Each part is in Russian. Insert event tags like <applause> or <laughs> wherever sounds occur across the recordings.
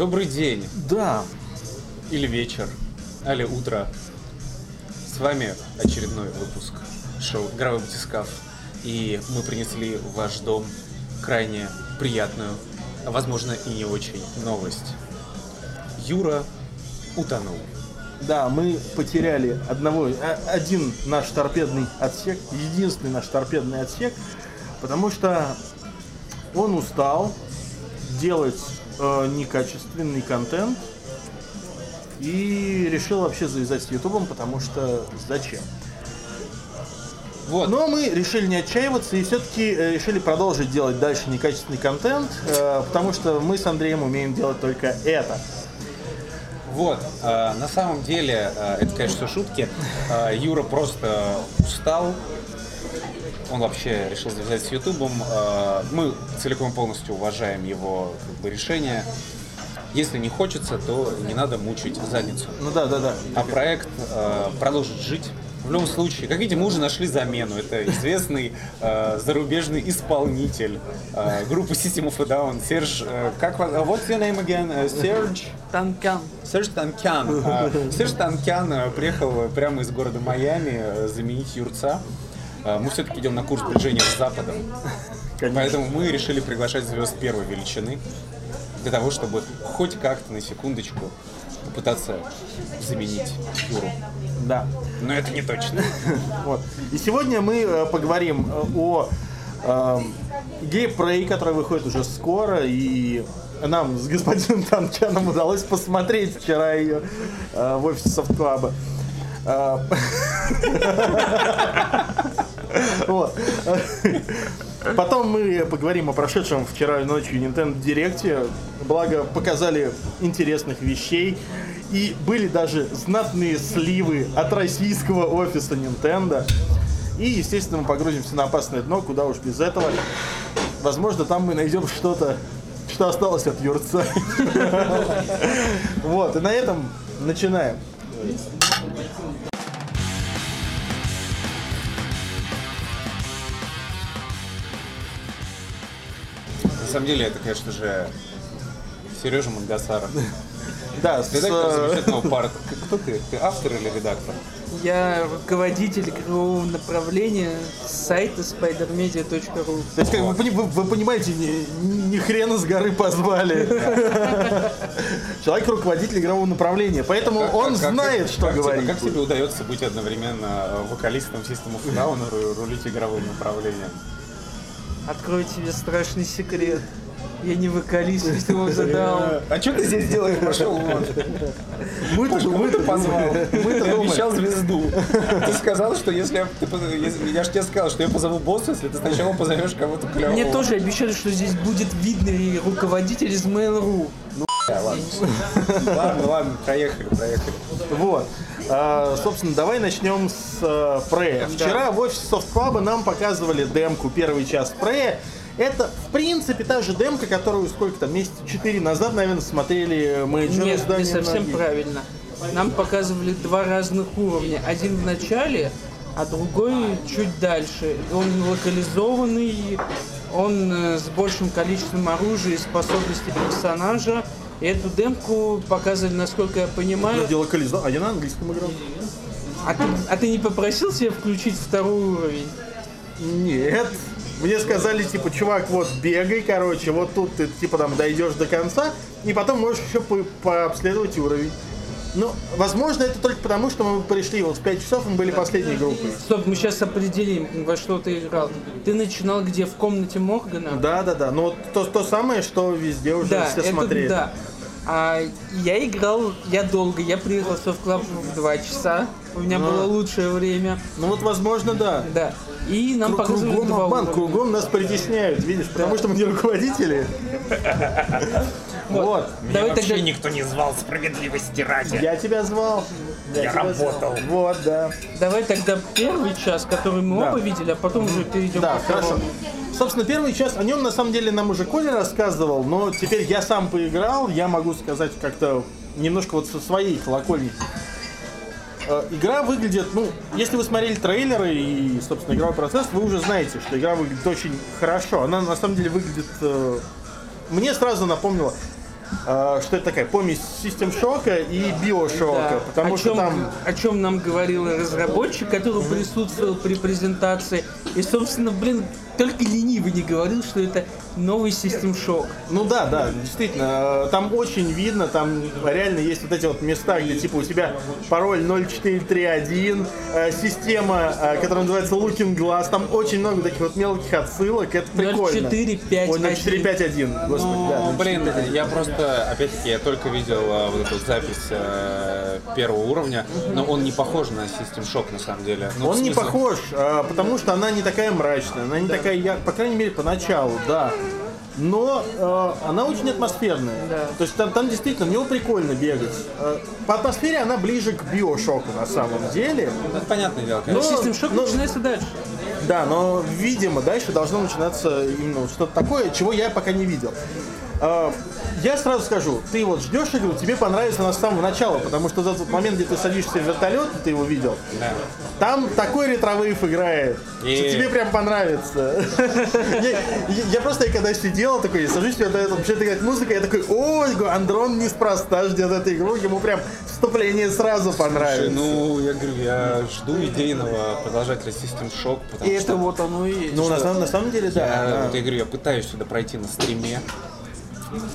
Добрый день. Да. Или вечер. Или утро. С вами очередной выпуск шоу «Игровой батискаф». И мы принесли в ваш дом крайне приятную, а возможно и не очень, новость. Юра утонул. Да, мы потеряли одного, а, один наш торпедный отсек, единственный наш торпедный отсек, потому что он устал делать э, некачественный контент и решил вообще завязать с Ютубом, потому что зачем? Вот. Но мы решили не отчаиваться и все-таки э, решили продолжить делать дальше некачественный контент, э, потому что мы с Андреем умеем делать только это. Вот, э, на самом деле, э, это, конечно, шутки. Э, Юра просто устал. Он вообще решил завязать с Ютубом. Э, мы целиком и полностью уважаем его как бы, решение. Если не хочется, то не надо мучить задницу. Ну да, да, да. А проект э, продолжит жить. В любом случае, как видите, мы уже нашли замену. Это известный э, зарубежный исполнитель э, группы System of a Down. Серж, э, как вас? What's your name again? Э, Серж? Танкан. Серж Танкян. А, Серж Танкян э, приехал прямо из города Майами э, заменить Юрца. Э, Мы все-таки идем на курс сближения с Западом. Поэтому мы решили приглашать звезд первой величины для того, чтобы хоть как-то на секундочку попытаться заменить Юру. Да. Но это не точно. <laughs> Вот. И сегодня мы э, поговорим э, о э, геймплей, который выходит уже скоро, и нам с господином Танчаном удалось посмотреть вчера ее э, в офисе софтклаба. <laughs> <laughs> Вот. Потом мы поговорим о прошедшем вчера ночью Nintendo Direct. Благо, показали интересных вещей. И были даже знатные сливы от российского офиса Nintendo. И, естественно, мы погрузимся на опасное дно, куда уж без этого. Возможно, там мы найдем что-то, что осталось от Юрца. <laughs> Вот, и на этом начинаем. Самом деле, это, конечно же, Сережа Мангасаров. <laughs> Да, с, Редактор э, замечательного <laughs> парта. Кто ты? Ты автор или редактор? Я руководитель игрового направления сайта spidermedia.ru. То есть, как вы, вы- вы понимаете, ни, ни хрена с горы позвали. <laughs> Человек руководитель игрового направления, поэтому Как- он как- как- знает, что как тебе- говорить. Как тебе удается быть одновременно вокалистом System of Down и ру- рулить игровым направлением? Открою тебе страшный секрет. Я не вокалист, если его задал. А что ты здесь делаешь? Пошел вон. Мы-то мы-то позвал? Мы-то Ты обещал звезду. Ты сказал, что если я... ты если- Я же тебе сказал, что я позову босса, если ты сначала позовешь кого-то клевого. Мне тоже обещали, что здесь будет видный руководитель из Mail.ru. Да, ладно. Ладно, ладно, проехали, проехали. Вот. А, собственно, давай начнем с э, Prey. Вчера в офисе Club нам показывали демку первый час Prey. Это, в принципе, та же демка, которую сколько там, месяца 4 назад, наверное, смотрели major Нет, не совсем многие. правильно. Нам показывали два разных уровня. Один в начале, а другой чуть дальше. Он локализованный, он э, с большим количеством оружия и способностей персонажа. Эту демку показывали, насколько я понимаю. Вроде локализа- А я на английском играл. А ты, а ты не попросил себе включить второй уровень? Нет. Мне сказали, типа, чувак, вот бегай, короче, вот тут ты, типа, там дойдешь до конца, и потом можешь еще по- пообследовать уровень. Ну, возможно, это только потому, что мы пришли вот в 5 часов, мы были последней группой. Стоп, мы сейчас определим, во что ты играл. Ты начинал где? В комнате Моргана? Да, да, да. Вот то, то самое, что везде уже Да, все это смотрели. да. А я играл, я долго, я приехал в Club в 2 часа. У меня Ну. было лучшее время. Ну вот, возможно, да. Да. И нам Кру- показывали Кругом два обман, уровня. кругом нас притесняют, видишь, потому что мы не руководители. <laughs> Вот. Давай тогда никто не звал справедливости ради. Я тебя звал. Я тебя работал. Вот, да. Давай тогда первый час, который мы Да. оба видели, а потом уже перейдем Да, ко второму. хорошо. Собственно, первый час, о нем на самом деле нам уже Коля рассказывал, но теперь я сам поиграл, я могу сказать как-то немножко вот со своей колокольни. Э, Игра выглядит, ну, если вы смотрели трейлеры и, собственно, игровой процесс, вы уже знаете, что игра выглядит очень хорошо. Она на самом деле выглядит... э, мне сразу напомнила что это такая помесь System Shock и Bioshock, Да. потому о, что чем, там о чем нам говорил разработчик, который присутствовал при презентации. И, собственно, блин, только ленивый не говорил, что это новый System Shock. Ну да, да, действительно, э, там очень видно, там реально есть вот эти вот места, где типа у тебя пароль 0431, э, система, э, которая называется Looking Glass, там очень много таких вот мелких отсылок, это прикольно. 0451. Ой, 0451, господи, да. Ну, блин, 0451. я просто, опять-таки, я только видел вот эту запись первого уровня, но он не похож на System Shock на самом деле. Ну, Он не похож, потому что она не такая мрачная, она не такая яркая, по крайней мере, поначалу, да. Но э, она очень атмосферная. Да. То есть там, там действительно в него прикольно бегать. Э, по атмосфере она ближе к биошоку на самом деле. Это понятное дело, Но. Ну, System Shock ну, начинается дальше. Да, но, видимо, дальше должно начинаться именно что-то такое, чего я пока не видел. А, Я сразу скажу, ты вот ждешь игру, тебе понравится она с самого начала, потому что этот момент, где ты садишься в вертолет, ты его видел, Да. там такой ретровейв играет, И- что тебе прям понравится. <laughs> Я, просто, когда сидел, такой, сажусь вертолет, начинает играть музыка, я такой, ой, говорю, Андрон неспроста ждет эту игру, ему прям вступление сразу понравится. ну, я говорю, я жду идейного продолжателя System Shock, потому И что это вот оно и есть. Ну, на, самом- на самом деле, да. вот я говорю, я пытаюсь сюда пройти на стриме.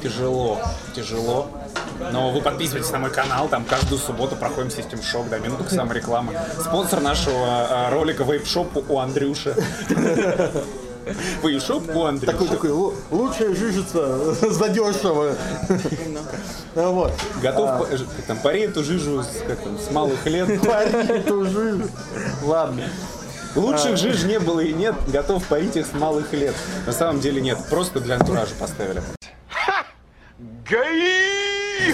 Тяжело, тяжело. Но вы подписывайтесь на мой канал, там каждую субботу проходим System Shock, да, минутка самореклама. Спонсор нашего э, ролика вейп-шопу у Андрюши. <laughs> Вейп-шоп у Андрюши. Такой такой лу- лучшая жижица задешево. Ну <laughs> Вот. Готов э, там, пари эту жижу с, малых лет. <laughs> Пари эту жижу. Ладно. Лучших жиж не было и нет, готов парить их с малых лет. На самом деле нет, просто для антуража поставили.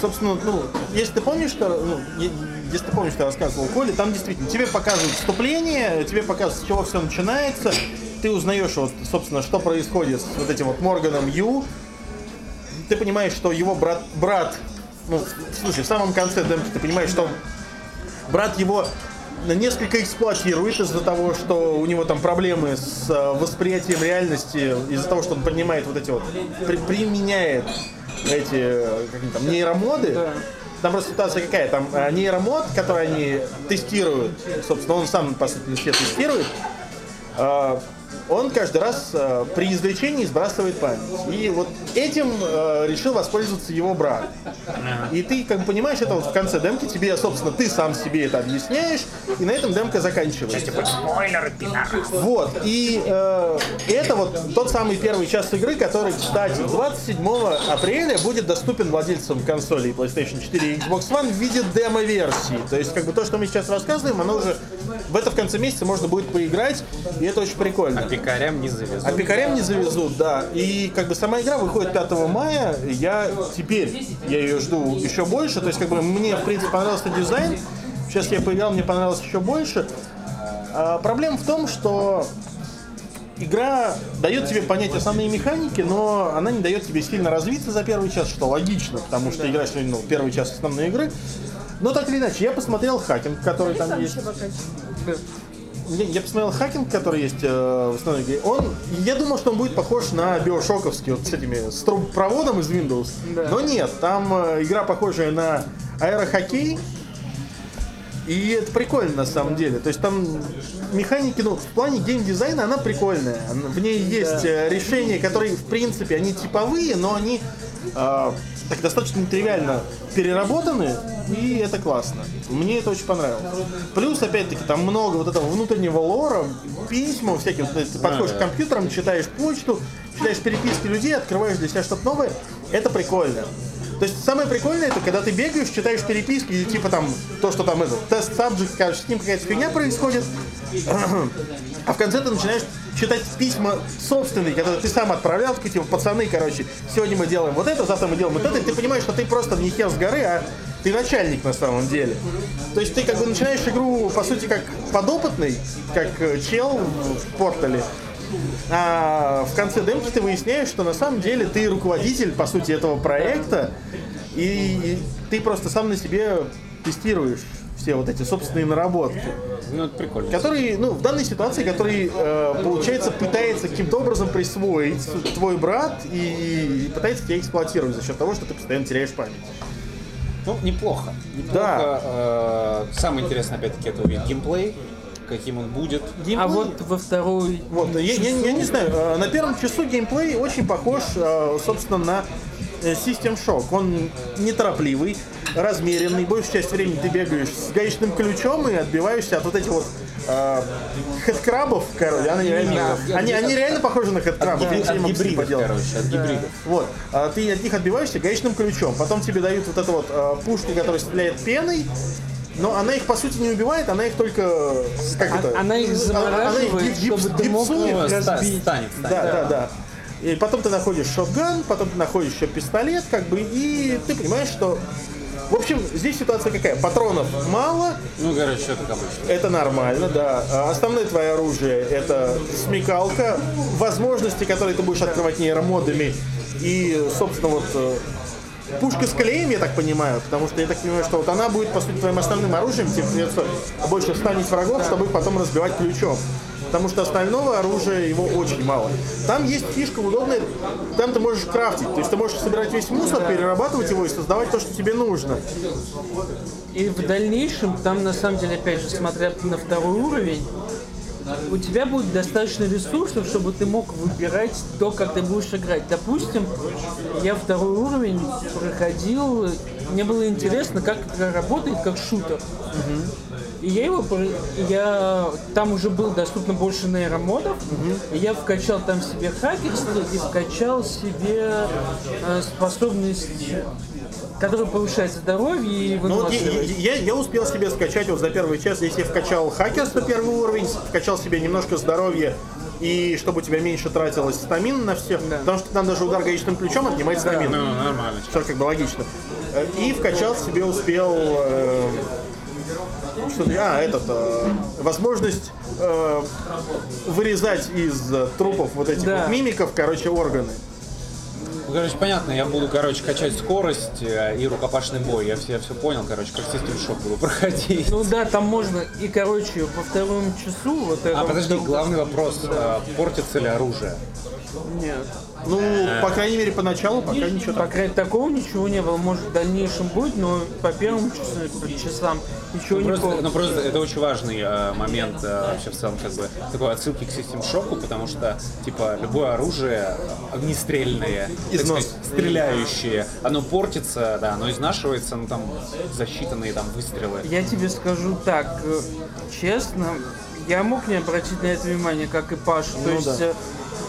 Собственно, ну, если ты помнишь, что, ну, если ты помнишь, что я рассказывал Коле, там действительно тебе показывают вступление, тебе показывают, с чего все начинается, ты узнаешь, вот, собственно, что происходит с вот этим вот Морганом Ю, ты понимаешь, что его брат, брат, ну, смысле, в самом конце демки ты понимаешь, что брат его несколько эксплуатирует из-за того, что у него там проблемы с э, восприятием реальности, из-за того, что он принимает вот эти вот, при- применяет эти э, как они там, нейромоды. Там просто ситуация какая, там э, нейромод, который они тестируют, собственно, он сам, по сути, все тестирует, э, он каждый раз э, при извлечении сбрасывает память. И вот этим э, решил воспользоваться его брат. И ты, как понимаешь, это вот в конце демки тебе, собственно, ты сам себе это объясняешь, и на этом демка заканчивается. Вот, и э, это вот тот самый первый час игры, который, кстати, 27 апреля будет доступен владельцам консолей PlayStation 4 и Xbox One в виде демо-версии. То есть, как бы то, что мы сейчас рассказываем, оно уже в это в конце месяца можно будет поиграть, и это очень прикольно. А пикарям не завезут. А пикарям не завезут, да. И как бы сама игра выходит 5 мая. Я теперь я ее жду еще больше. То есть как бы мне в принципе понравился дизайн. Сейчас я поиграл, мне понравилось еще больше. А, проблема в том, что игра дает тебе понять основные механики, но она не дает тебе сильно развиться за первый час, что логично, потому что играешь ну, первый час основной игры. Но так или иначе, я посмотрел хакинг, который там есть. Я, я посмотрел хакинг, который есть э, в основной игре. Он, я думал, что он будет похож на биошоковский, вот с этими с трубопроводом из Windows. Да. Но нет, там э, игра похожая на аэрохоккей. И это прикольно на самом деле. То есть там механики, ну, в плане геймдизайна она прикольная. В ней есть э, решения, которые, в принципе, они типовые, но они э, так достаточно тривиально переработаны, и это классно. Мне это очень понравилось. Плюс, опять-таки, там много вот этого внутреннего лора, письма всякие. Вот, ты подходишь к компьютерам, читаешь почту, читаешь переписки людей, открываешь для себя что-то новое. Это прикольно. То есть самое прикольное, это когда ты бегаешь, читаешь переписки, и типа там то, что там этот тест subject, кажется, с ним какая-то фигня происходит, <clears throat> а в конце ты начинаешь читать письма собственные, которые ты сам отправлял, такие, типа, пацаны, короче, сегодня мы делаем вот это, завтра мы делаем вот это, и ты понимаешь, что ты просто не хер с горы, а ты начальник на самом деле. То есть ты как бы начинаешь игру, по сути, как подопытный, как э, чел в портале, а в конце демки ты выясняешь, что на самом деле ты руководитель, по сути, этого проекта, и ты просто сам на себе тестируешь все вот эти собственные наработки. Ну, это прикольно. Который, ну, в данной ситуации, который, э, получается, пытается каким-то образом присвоить твой брат и, и пытается тебя эксплуатировать за счет того, что ты постоянно теряешь память. Ну, неплохо. Неплохо. Э, Самое интересное, опять-таки, это увидеть геймплей, каким он будет. А вот во второй Вот, я, я- я не знаю, э, на первом часу геймплей очень похож, э, собственно, на э, System Shock. Он неторопливый, размеренный, большую часть времени ты бегаешь с гаечным ключом и отбиваешься от вот этих вот э, хэдкрабов, короче, они реально, они, они реально похожи на хэдкрабов. От, с ним гибридов, короче, от гибридов. Вот, а ты от них отбиваешься гаечным ключом, потом тебе дают вот эту вот э, пушку, которая стреляет пеной, но она их по сути не убивает, она их только как это? А- она их замораживает, гип- чтобы ты мог гипсует. их ста- разбить. станет, станет. Да, да, да. И потом ты находишь шотган, потом ты находишь еще пистолет, как бы, и ты понимаешь, что... В общем, здесь ситуация какая? Патронов мало, Ну, короче, все как обычно. это нормально, да. А Основное твое оружие это смекалка, возможности, которые ты будешь открывать нейромодами, и, собственно, вот э, пушка с клеем, я так понимаю, потому что я так понимаю, что вот она будет, по сути, твоим основным оружием, тебе придется больше станить врагов, чтобы их потом разбивать ключом. Потому что остального оружия его очень мало. Там есть фишка удобная, там ты можешь крафтить, то есть ты можешь собирать весь мусор, перерабатывать его и создавать то, что тебе нужно. И в дальнейшем, там на самом деле, опять же, смотря на второй уровень, у тебя будет достаточно ресурсов, чтобы ты мог выбирать то, как ты будешь играть. Допустим, я второй уровень проходил, мне было интересно, как игра работает как шутер. И я его, я там уже было доступно больше нейромодов, и я вкачал там себе хакерство и вкачал себе э, способность, которая повышает здоровье и Ну вот я, я- я успел себе скачать вот за первый час, если я вкачал хакерство первый уровень, вкачал себе немножко здоровья, и чтобы у тебя меньше тратилось стамин на всех, Да. потому что там даже удар гаечным ключом отнимает стамину. Ну, нормально. Все как бы логично. Э, И вкачал себе успел э, что а, этот, э, возможность э, вырезать из э, трупов вот этих Да. вот мимиков, короче, органы. Короче, понятно, я буду, короче, качать скорость э, и рукопашный бой. Я все, я все понял, короче, как систем шок буду <laughs> проходить. Ну да, там можно. И, короче, во втором часу вот это. А подожди, главный вопрос. э, Портится ли оружие? Нет. Ну, по крайней мере, поначалу пока ничего По крайней мере, такого ничего не было. Может, в дальнейшем будет, но по первым часам, по ничего не Просто, было. ну просто это очень важный э, момент э, вообще в целом как бы такой отсылки к систем шоку, потому что типа любое оружие огнестрельное, сказать, стреляющее, оно портится, да, оно изнашивается, ну там за считанные там выстрелы. Я тебе скажу так, э, честно, я мог не обратить на это внимание, как и Паша. То Ну есть да.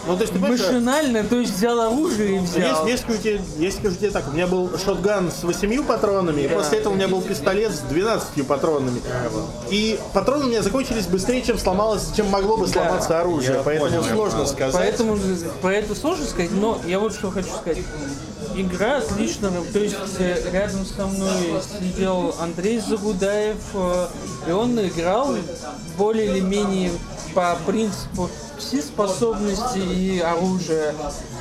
Ну, то есть, ты что- машинально, то есть взял оружие и Есть, взял. есть, скажу тебе, есть, скажу тебе так, у меня был шотган с 8 патронами, и после этого у меня был пистолет с 12 патронами. И патроны у меня закончились быстрее, чем сломалось, чем могло бы сломаться оружие. Я Поэтому понял, сложно понял. сказать. Поэтому про это сложно сказать, но я вот что хочу сказать. Игра отлично, то есть э, рядом со мной сидел Андрей Загудаев, э, и он играл более или менее по принципу все способности и оружия.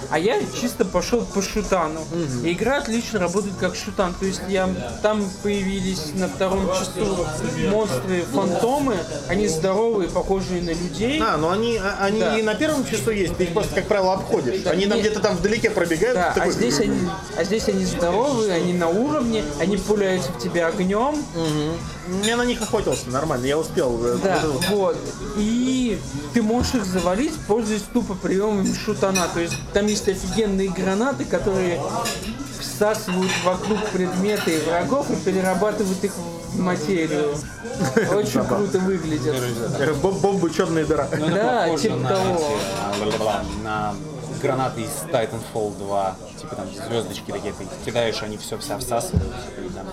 А я чисто пошел по шутану. И игра отлично работает как шутан. То есть я там появились на втором часу монстры фантомы, они здоровые, похожие на людей. А, ну они, а- они Да. и на первом часу есть, ты их просто, как правило, обходишь. Они там где-то там вдалеке пробегают. Да, ты а такой, здесь они, а здесь они здоровые, они на уровне, они пуляются в тебя огнем. Я на них охотился, нормально, я успел. э, Да, вот. И ты можешь их завалить, пользуясь тупо приемами шутана. То есть там есть офигенные гранаты, которые всасывают вокруг предметы и врагов и перерабатывают их в материю. <laughs> Очень круто выглядит. Э, бом- Бомбы черная дыра. Да, типа того. на, гранаты из Titanfall 2, типа там звездочки такие, ты кидаешь, они все вся всасывают, и там,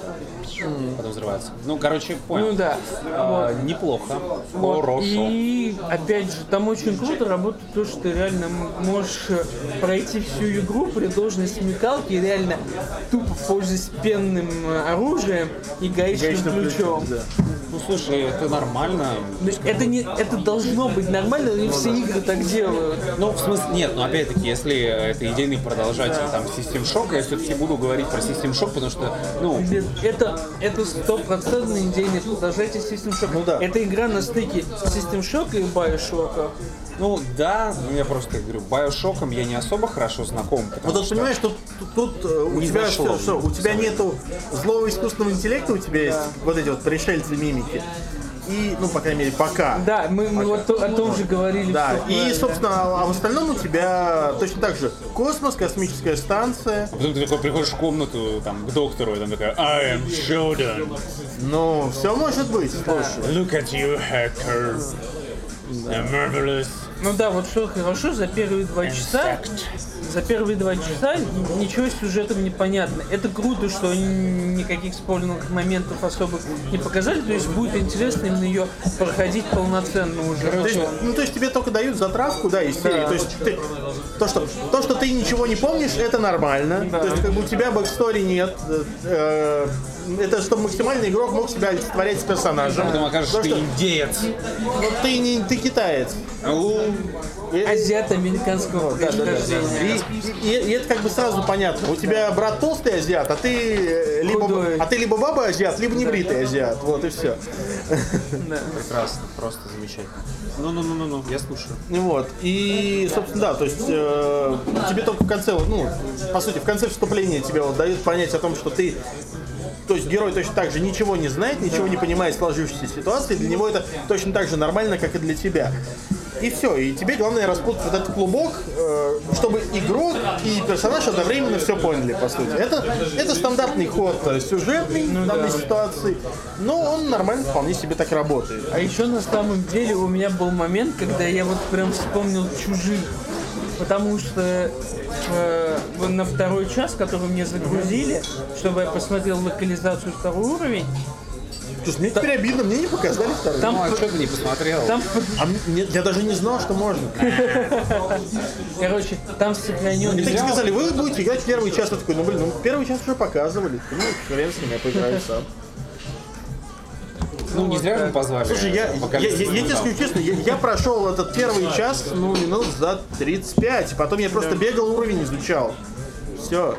да, потом взрываются. Ну, короче, понял. Ну да. А, неплохо. Вот. Хорошо. И опять же, там очень круто работает то, что ты реально можешь э, пройти всю игру при должной смекалке и реально тупо пользуясь пенным э, оружием и гаечным, Гаечным ключом. да. Ну, слушай, это нормально. Это не это должно быть нормально, но не все игры так делают. Ну, в смысле, нет, ну, опять-таки, если это идейный продолжатель там System Shock, я все-таки буду говорить про System Shock, потому что, ну, Это, это стопроцентный идейный продолжатель System Shock. Ну да. Это игра на стыке System Shock и Bioshock. ну да, ну я просто как говорю, Bioshockом я не особо хорошо знаком, Вот потому тут, что понимаешь, тут, тут, тут, э, у Не тебя зашло что, что, у тебя нету злого искусственного интеллекта, у тебя есть вот эти вот пришельцы мимики. И, ну, по крайней мере, пока. Да, мы, мы вот о том же говорили. Да, и, правильно. собственно, а в остальном у тебя точно так же космос, космическая станция. Потом ты такой приходишь в комнату, там, к доктору, и там такая, I am Sheldon, Ну, все может быть, слушай. look at you, hacker, I'm marvelous, Ну да, вот что хорошо, за первые два часа, insect». за первые два часа ничего с сюжетом не понятно. Это круто, что они никаких спорных моментов особых не показали, то есть будет интересно именно ее проходить полноценно уже. То есть, ну, то есть тебе только дают затравку, да, из серии. То есть ты- то, что, то, что ты ничего не помнишь, это нормально. То есть как бы у тебя backstory нет. Э, это чтобы максимально игрок мог себя олицетворять с персонажем. Потом окажется, То, что ты индеец. ну, ты не ты китаец. Ау. И- Азиат американского Да, да, да. И, и- и это как бы сразу понятно. У тебя брат толстый азиат, а ты э, либо, Худой. а ты либо баба азиат, либо небритый азиат. Вот и все. Прекрасно, просто замечательно. Ну-ну-ну-ну, я слушаю. Вот. И, собственно, да, то есть э, тебе только в конце, вот, ну, по сути, в конце вступления тебе вот дают понять о том, что ты то есть герой точно так же ничего не знает, ничего не понимает сложившейся ситуации, для него это точно так же нормально, как и для тебя. И все, и тебе главное распутать вот этот клубок, э, чтобы игрок и персонаж одновременно все поняли, по сути. Это, это стандартный ход э, сюжетный в данной ситуации, но он нормально вполне себе так работает. А еще на самом деле у меня был момент, когда я вот прям вспомнил чужих. Потому что э, на второй час, который мне загрузили, чтобы я посмотрел локализацию второй уровень, Слушай, мне теперь обидно, мне не показали второй. там, Ну, а что ты не посмотрел? там, А мне- я даже не знал, что можно. короче, там И сохранен. так сказали, вы будете играть в первый час. Я такой, ну блин, ну первый час уже показывали. Ну, хрен с ним, я поиграю сам. Ну, не зря же мы позвали. Слушай, я, я, я, я тебе скажу честно, я, я прошел этот первый час, ну, минут за 35. Потом я просто бегал, уровень изучал. Все.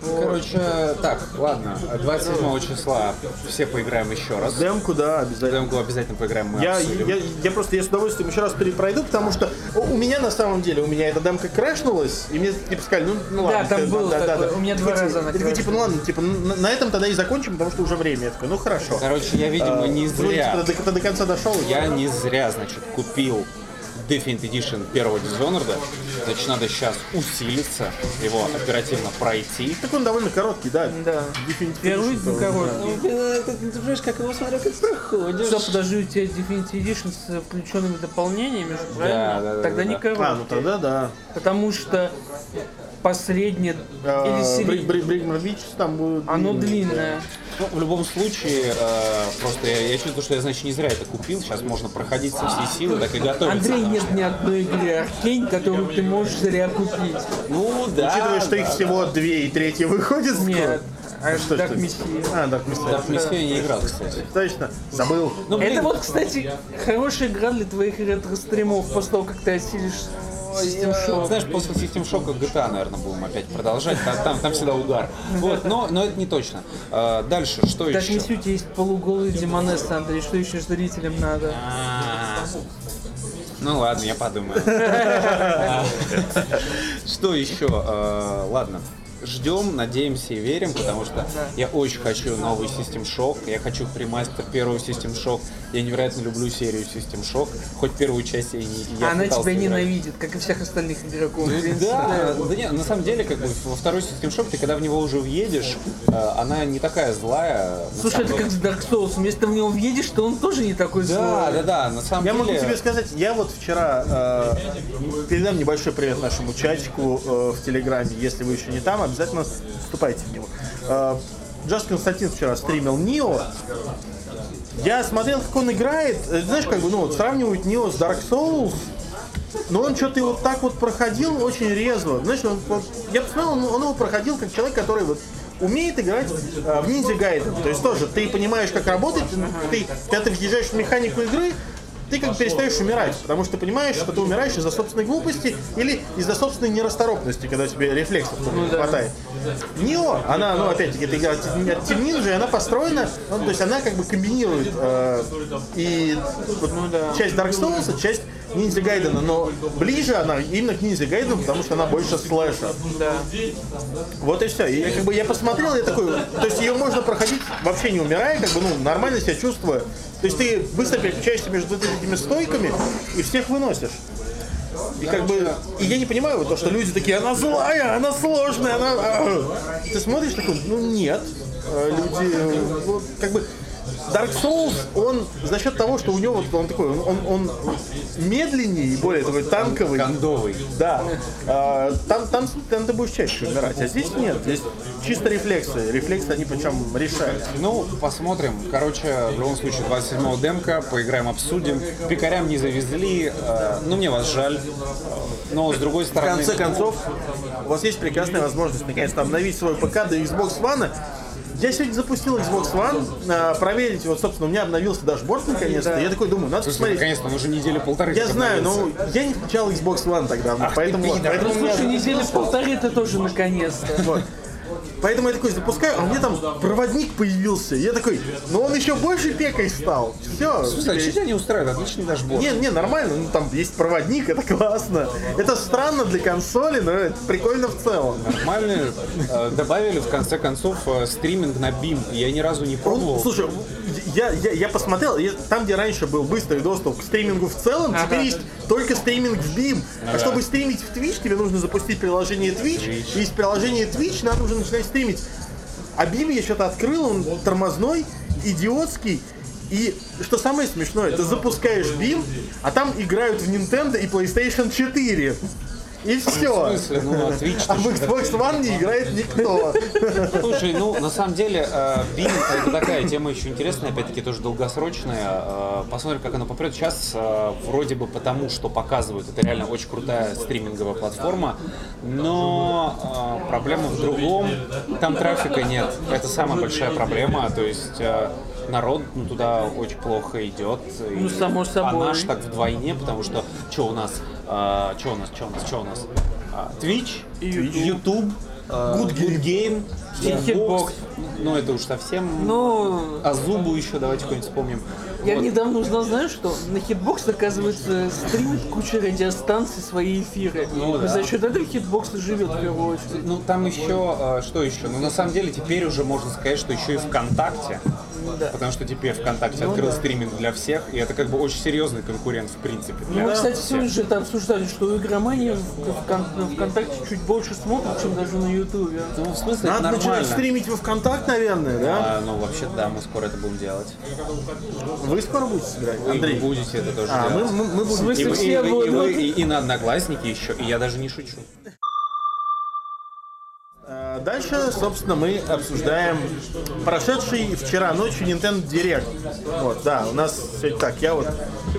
Короче, так, ладно. 27 числа все поиграем еще раз. Демку, да, обязательно. Демку обязательно поиграем, мы Я, обсудим. я, я просто я с удовольствием еще раз перепройду, потому что у меня на самом деле, у меня эта демка крэшнулась, и мне типа сказали, ну, ну ладно. там всё, было такое, у меня два Типа, раза она Я такой, типа, ну ладно, типа, на, на этом тогда и закончим, потому что уже время. Я такой, ну хорошо. Короче, я, видимо, не Вроде, зря. типа, до, до конца дошел. Я не зря, значит, купил Definitive Edition первого Dishonored. Значит, надо сейчас усилиться, его оперативно пройти. Так он довольно короткий, да. Да. Definitive Первый Edition, да. короткий. Ты знаешь, как его смотрю, как проходишь. Все, подожди, у тебя Definitive Edition с включенными дополнениями, правильно? да, да, Тогда да. не А, короткий. ну тогда да. Потому что последнее А, или Брик- Брикман Бич там будет... оно длинное. Ну, в любом случае, э, просто я, я чувствую, что я, значит, не зря это купил. Сейчас можно проходить со всей силы, так и готовиться. Андрей, нет ни одной игры Аркейн, которую ты можешь зря купить. Ну, да. Учитывая, что их да, всего две и третья выходит скоро. Нет. А Что Dark? Messiah. А, Dark Messiah. Да, Миссию я не играл, кстати. Точно, забыл. Ну, блин, Это вот, кстати, хорошая игра для твоих ретро-стримов после того, как ты осилишь System Shock. знаешь, после System Shock GTA, наверное, будем опять продолжать. Там, там, там всегда удар. Вот, но, но это не точно. А, дальше, что Так еще? не суть, есть полуголый демонесса, Андрей, что еще зрителям надо? А, Ну ладно, я подумаю. <laughs> Что еще? А, Ладно. Ждем, надеемся и верим, потому что я очень хочу новый System Shock, я хочу премастер первого System Shock, я невероятно люблю серию System Shock, хоть первую часть я не я Она пытался тебя играть. ненавидит, как и всех остальных игроков. Ну. Да, да нет, на самом деле, как бы во второй System Shock, ты когда в него уже въедешь, э, она не такая злая. на Слушай, это как с Dark Souls. Если ты в него въедешь, то он тоже не такой деле. Да, злой. да, да, на самом Я деле. могу тебе сказать, я вот вчера э, передам небольшой привет нашему чатику э, в Телеграме. Если вы еще не там, обязательно вступайте в него. Э, Джаз Константин вчера стримил Нио. Я смотрел, как он играет. Э, Знаешь, как бы, ну, вот сравнивают Нио с Dark Souls. Но он что-то вот так вот проходил очень резво. Знаешь, он, вот- я посмотрел, он, он его проходил как человек, который вот умеет играть э, в Ниндзя Гайден. То есть тоже ты понимаешь, как работает, ты, когда ты въезжаешь в механику игры, ты как бы перестаешь умирать, потому что ты понимаешь, что ты умираешь из-за собственной глупости или из-за собственной нерасторопности, когда тебе рефлексов не хватает. Нио, она, ну, опять-таки, это игра от Team Ninja, она построена, ну, то есть она как бы комбинирует э, и вот, часть Dark Souls, часть Ниндзя Гайдена, но ближе она именно к Ниндзя Гайдену, потому что она больше слэша. Да. Вот и все. И я, как бы, я посмотрел, я такой, то есть ее можно проходить вообще не умирая, как бы, ну, нормально себя чувствуя. То есть ты быстро переключаешься между этими стойками и всех выносишь. И как бы, и я не понимаю вот то, что люди такие, она злая, она сложная, она... а». Ты смотришь такой, ну нет, люди, э, вот, как бы, Dark Souls, он за счет того, что у него вот он такой, он, он, медленнее и более такой танковый. Кондовый. Да. А, там, там, там ты будешь чаще умирать, а здесь нет. Здесь чисто рефлексы. Рефлексы они причем решают. Ну, посмотрим. Короче, в любом случае, 27-го демка, поиграем, обсудим. Пикарям не завезли. э, ну, мне вас жаль. Но, с другой В стороны... конце концов, у вас есть прекрасная возможность наконец-то обновить свой ПК до Xbox One. Я сегодня запустил Xbox One, а, проверить, вот, собственно, у меня обновился dashboard наконец-то. Я такой думаю, надо Слушай, посмотреть. наконец-то, он уже недели полторы Я знаю, но я не включал Xbox One тогда. Ах поэтому, ты поэтому у меня- Слушай, недели полторы это тоже наконец-то. Вот. Поэтому я такой запускаю, а у меня там проводник появился. Я такой, ну он еще больше пекой стал. Все. Слушай, что тебя не устраивает? Отличный dashboard. Не, не, нормально, ну там есть проводник, это классно. Это странно для консоли, но это прикольно в целом. Нормально. Э, Добавили, в конце концов, э, стриминг на BIM. Я ни разу не Он- пробовал. слушай, я, я, я посмотрел, я- там, где раньше был быстрый доступ к стримингу в целом, Ага. теперь есть только стриминг в BIM. А Ага. чтобы стримить в Twitch, тебе нужно запустить приложение Twitch, Twitch. и из приложения Twitch надо уже начинать стримить. А BIM я что-то открыл, он тормозной, идиотский. И что самое смешное, ты запускаешь BIM, а там играют в Nintendo и PlayStation 4. И В все. смысле? Ну, <laughs> Twitch А в Xbox One не играет никто. <laughs> Слушай, ну на самом деле э, BIM это такая тема еще интересная, опять-таки тоже долгосрочная. Э, Посмотрим, как оно попрет. Сейчас э, вроде бы потому, что показывают, это реально очень крутая стриминговая платформа, но проблема в другом. Там трафика нет. Это самая большая проблема. То есть народ ну, туда очень плохо идет. Ну, И- само А собой. наш так вдвойне, потому что что у нас, э, что у нас, что у нас, что у нас? А, Twitch, YouTube, э, Good Game, И Hitbox. Ну, это уж совсем... Ну, А Зубу еще давайте какой-нибудь вспомним. Я Вот. недавно узнал, знаешь что? На Hitbox, оказывается, стримит куча радиостанций свои эфиры. Ну И да. За счет этого и живет в первую очередь. Ну, там еще, э, что еще? Ну, на самом деле, теперь уже можно сказать, что еще и ВКонтакте. Да. Потому что теперь ВКонтакте открыл стриминг для всех, и это как бы очень серьезный конкурент, в принципе. Для Мы, кстати, сегодня же это обсуждали, что у игромании в, в ВКонтакте чуть больше смотрят, чем даже на Ютубе. Ну, в смысле, Надо начинать стримить во ВКонтакт, наверное, да? А, ну, вообще, да, мы скоро это будем делать. Вы скоро будете играть, Вы Андрей? будете это тоже А, мы, делать. мы, мы будем. И, вы- и все вы- и вы- и- <laughs> и на Одноклассники еще, и я даже не шучу. А, Дальше, собственно, мы обсуждаем прошедший вчера ночью Nintendo Direct. Вот, да, у нас сегодня так, я вот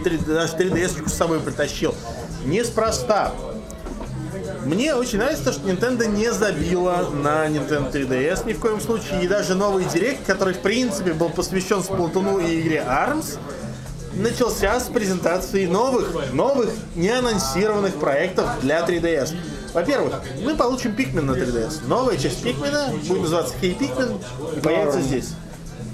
3, даже 3DS с собой притащил. Неспроста. Мне очень нравится, то, что Nintendo не забила на Nintendo 3DS ни в коем случае. И даже новый Direct, который, в принципе, был посвящен Сплатуну и игре ARMS, начался с презентации новых, новых, неанонсированных проектов для 3DS. Во-первых, мы получим Pikmin на 3DS. Новая часть Пикмена будет называться Hey Pikmin и появится здесь.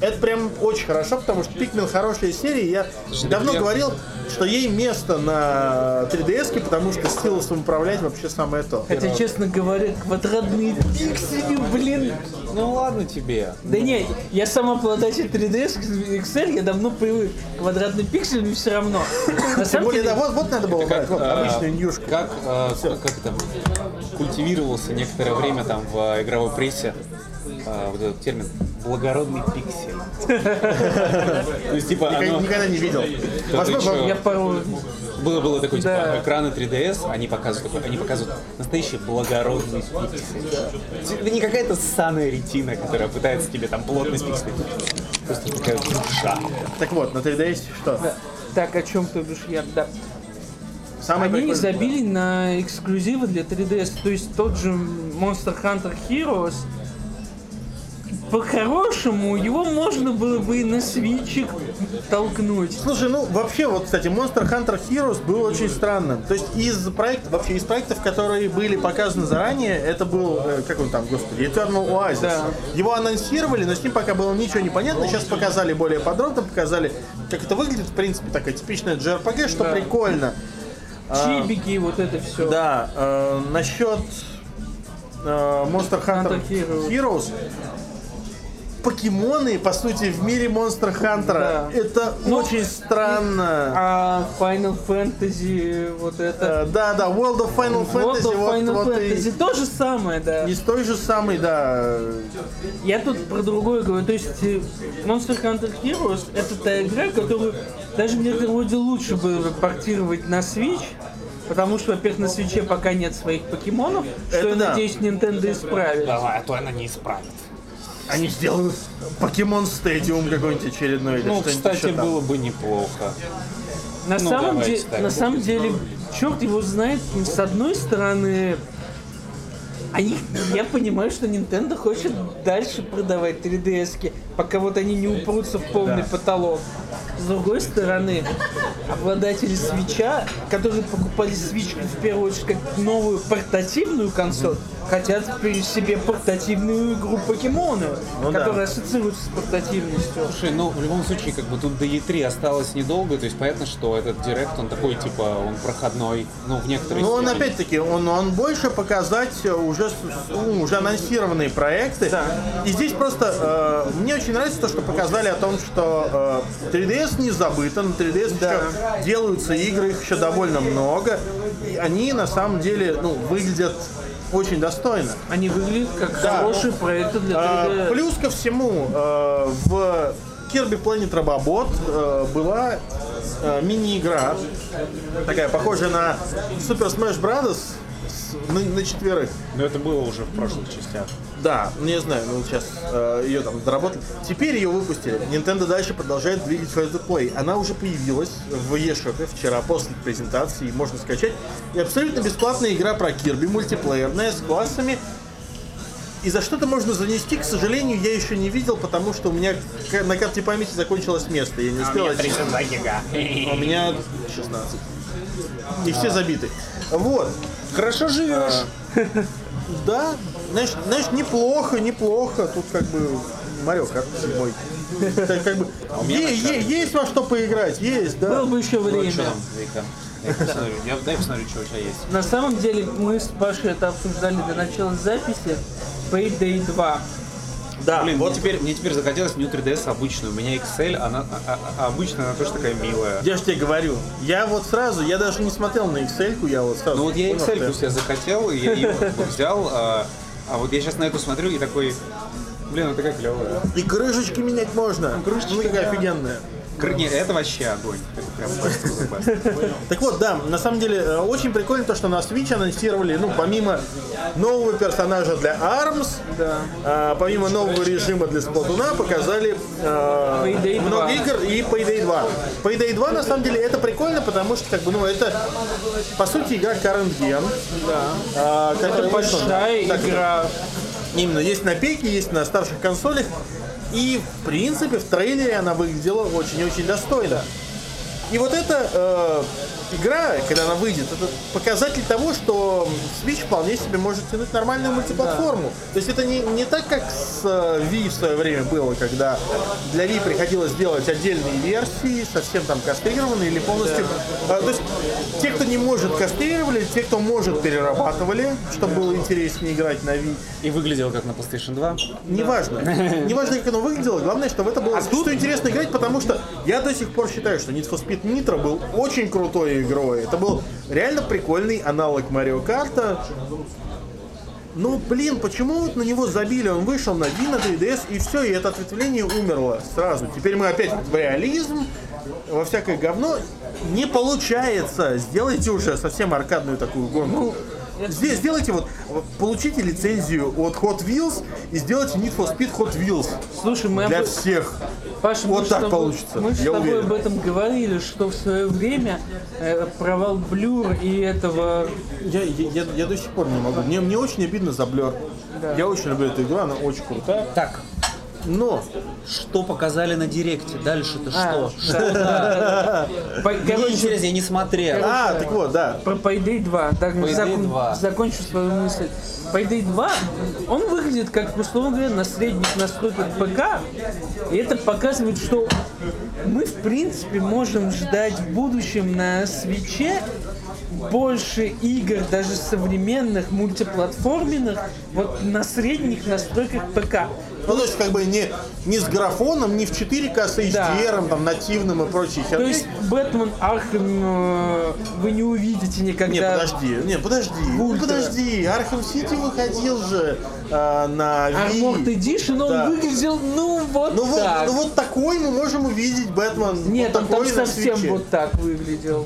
Это прям очень хорошо, потому что Pikmin хорошая серия. Я давно я- говорил, что ей место на 3DS, потому что стилусом управлять вообще самое то. Хотя, честно говоря, квадратные пиксели, блин. Ну ладно тебе. Да нет, я сам обладатель 3DS XL, я давно привык. Квадратный пиксель мне все равно. На самом деле, вот, вот надо было брать, вот, э, обычную ньюшку. Как, э, как там культивировался некоторое время там в игровой прессе э, вот этот термин благородный пиксель. То есть типа Никогда, не видел. Я было было такое типа экраны 3DS, они показывают такой, они показывают настоящий благородный пиксель. Это не какая-то ссаная ретина, которая пытается тебе там плотность пикселей. Просто такая душа. Так вот, на 3DS что? Так, о чем ты бишь я? Да. Самое Они прикольное- забили на эксклюзивы для 3DS, то есть тот же Monster Hunter Heroes по-хорошему его можно было бы и на свитчик толкнуть. Слушай, ну вообще, вот, кстати, Monster Hunter Heroes был очень странным. То есть из проектов, вообще из проектов, которые были показаны заранее, это был, э, как он там, господи, Eternal Oasis. Да. Его анонсировали, но с ним пока было ничего не понятно. Сейчас показали более подробно, показали, как это выглядит, в принципе, такая типичная JRPG, что Да. прикольно. Чибики, вот это все. Да, э, насчет э, Monster Hunter, Hunter Heroes. Heroes. Покемоны, по сути, в мире Monster Hunter. Да. Это Ну, очень странно. А Final Fantasy, вот это. Э, Да, да, World of Final World Fantasy, of вот, Final вот и- Fantasy то же самое, да. не с той же самой, да. Я тут про другое говорю. То есть э, Monster Hunter Heroes это та игра, которую даже мне вроде лучше было портировать на Switch. Потому что, во-первых, на свече пока нет своих покемонов, что Это я да. надеюсь, Nintendo исправит. Давай, а то она не исправит. Они сделают Покемон Стадиум какой-нибудь очередной или Ну, что-нибудь кстати, еще там. было бы неплохо. На Ну, самом, давайте де- так на самом деле, черт его знает, с одной стороны, они, я понимаю, что Nintendo хочет дальше продавать 3DS-ки, пока вот они не упрутся в полный потолок. С другой стороны, обладатели свеча, которые покупали свечку в первую очередь как новую портативную консоль, хотят при себе портативную игру покемоны, Ну да. которая ассоциируется с портативностью. Слушай, ну в любом случае, как бы тут до E3 осталось недолго, то есть понятно, что этот директ, он такой, типа, он проходной, ну, в некоторой Ну, он опять-таки, он, он больше показать э, уже, ну, уже анонсированные проекты. Да. И здесь просто э, мне очень нравится то, что показали о том, что э, 3DS не забыто, на 3DS Да. еще делаются игры, их еще довольно много. И они на самом деле ну, выглядят очень достойно. Они выглядят как Да. хорошие проекты для А, 3D. плюс ко всему, э, в Kirby Planet Robobot э, была э, мини-игра, такая похожая на Super Smash Bros. на четверых. Но это было уже в прошлых частях. Да, не знаю, ну сейчас ее там доработали. Теперь ее выпустили. Nintendo дальше продолжает двигать Free to Play. Она уже появилась в eShop вчера после презентации, можно скачать. И абсолютно бесплатная игра про Kirby, мультиплеерная, с классами. И за что-то можно занести, к сожалению, я еще не видел, потому что у меня на карте памяти закончилось место. Я не успел. очистить. 32 гига. А у меня 16. И все забиты. Вот. Хорошо живешь. Да, знаешь, знаешь, неплохо, неплохо. Тут как бы Марио Карт седьмой. Как бы, е- есть во что поиграть, есть, да. Было бы еще время. посмотрю, я, дай посмотрю, что у тебя есть. На самом деле мы с Пашей это обсуждали до начала записи. Payday 2. Да, Блин, вот мне, теперь, мне теперь захотелось New 3DS обычную. У меня XL, она а- а- обычная, она тоже такая милая. я же тебе говорю, я вот сразу, я даже не смотрел на excel я вот сразу. Ну вот я что- себе захотел, и я ее <laughs> взял, а, а вот я сейчас на эту смотрю и такой, блин, она такая клевая. И крышечки менять можно. крышечки, ну, такая да. офигенная. Не, это вообще огонь. Это прям. <laughs> Так вот, да, на самом деле э, очень прикольно то, что на Switch анонсировали, ну, помимо нового персонажа для ARMS, Да. а, помимо нового режима для Сплатуна, показали а, 2. много игр и Payday 2. Payday 2, на самом деле, это прикольно, потому что, как бы, ну, это, по сути, игра Current Gen. Да. Это большая игра. Именно, есть на пеке, есть на старших консолях. И, в принципе, в трейлере она выглядела очень-очень достойно. И вот эта э, игра, когда она выйдет, это показатель того, что Switch вполне себе может тянуть нормальную мультиплатформу. То есть это не, не так, как с э, Wii в свое время было, когда для Wii приходилось делать отдельные версии, совсем там кастрированные или полностью... э, то есть те, кто не может, кастрировали, те, кто может, перерабатывали, чтобы было интереснее играть на Wii. И выглядел как на PlayStation 2. Неважно. <laughs> Неважно, как оно выглядело, главное, что в это было что интересно играть, потому что я до сих пор считаю, что Need for Speed Nitro был очень крутой игрой. Это был реально прикольный аналог Марио Карта. Ну, блин, почему вот на него забили? Он вышел на Wii, на 3DS, и все, и это ответвление умерло сразу. Теперь мы опять в реализм, во всякое говно. Не получается. Сделайте уже совсем аркадную такую гонку. Здесь сделайте вот, получите лицензию от Hot Wheels и сделайте Need for Speed Hot Wheels Слушай, мы для об- всех. Паша, Вот так тобой- получится, Мы с тобой уверен. об этом говорили, что в свое время э, провал Блюр и этого Я, я, я- я до сих пор не могу. Мне, мне очень обидно за Blur. Я очень люблю эту игру, она очень крутая. Так, Но Что показали на директе? Дальше-то А, что? По- Мне Короче, интересно, я не смотрел. А, так вот, да. Про Payday 2. Так, Payday закон- 2. Закончу свою мысль. Payday 2, он выглядит как, условно говоря, на средних настройках ПК. И это показывает, что мы, в принципе, можем ждать в будущем на свече больше игр, даже современных, мультиплатформенных, вот на средних настройках ПК. Ну, то есть, как бы не, не с графоном, не в 4К с HDR, там, нативным и прочей То херней. есть Бэтмен Архем э, вы не увидите никогда. Не, подожди, не, подожди, ну, Ультра. подожди, Архем Сити выходил же э, на Wii. Armored Edition, он Да. выглядел, ну, вот Ну вот, так. ну вот такой мы можем увидеть Бэтмен. Нет, вот он там совсем вот так выглядел.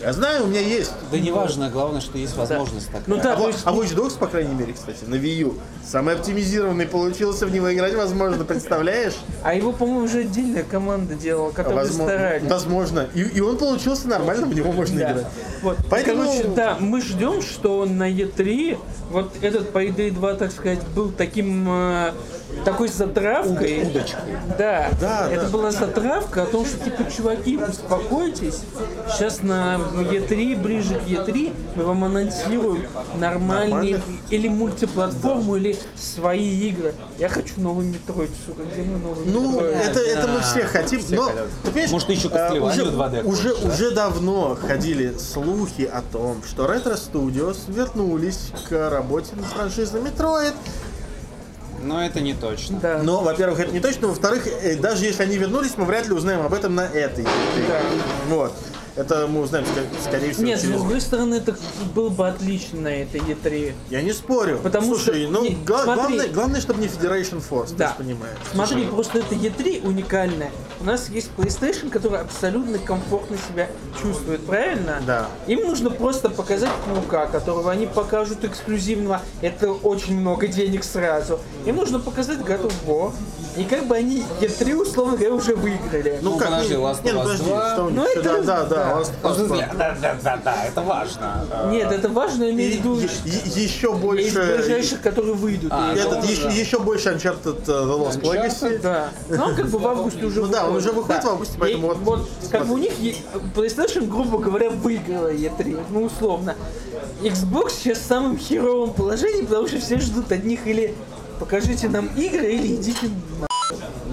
Я знаю, у меня есть. Да неважно, главное, что есть возможность такая. Ну да, А, то есть, а Watch Dogs, по крайней мере, кстати, на Wii U, самый оптимизированный получился в него играть, возможно, представляешь? а его, по-моему, уже отдельная команда делала, которая Возможно. старались. возможно. И, и он получился нормально, в него можно Да. играть. Вот. Поэтому- Короче, да, мы ждем, что на E3 вот этот Payday 2, так сказать, был таким э, такой затравкой. Да, Да, это да. была затравка о том, что типа, чуваки, успокойтесь. Сейчас на E3, ближе к E3, мы вам анонсируем нормальные Нормальных? или мультиплатформу, или свои игры. Я хочу новый Metroid, сука, где мы новый Ну, это, это мы Да, все хотим, все но, хотят. ты Может, еще Castlevania уже, 2D уже, хочешь, да? уже давно ходили слухи о том, что Retro Studios вернулись к работе над франшизой Metroid. Но это не точно. Да. Но, во-первых, это не точно, во-вторых, э, даже если они вернулись, мы вряд ли узнаем об этом на этой. Да. Вот. Это мы узнаем, скорее всего, Нет, с через... другой стороны, это было бы отлично на этой E3. Я не спорю. Потому Слушай, что- ну, не, гла- смотри. главное, главное, чтобы не Federation Force, Да. ты же понимаешь. Смотри, просто это E3 уникальная. У нас есть PlayStation, который абсолютно комфортно себя чувствует, правильно? Да. Им нужно просто показать Паука, которого они покажут эксклюзивного. Это очень много денег сразу. Им нужно показать God of War. И как бы они E3, условно говоря, уже выиграли. Ну, подожди, не- Last не, of ну, Us подожди, 2. что у них? Ну, это- да, да, да, да. Смысле, да, да, да, да, это важно. Нет, это важно, я И, имею в виду еще из больше... ближайших, которые выйдут. А, И- Этот, Ну, еще, больше Uncharted э, The Lost Legacy. Да. Но он как бы в августе уже Ну да, он уже выходит в августе, поэтому И вот как бы у них PlayStation, грубо говоря, выиграла E3, ну условно. Xbox сейчас в самом херовом положении, потому что все ждут одних или покажите нам игры, или идите на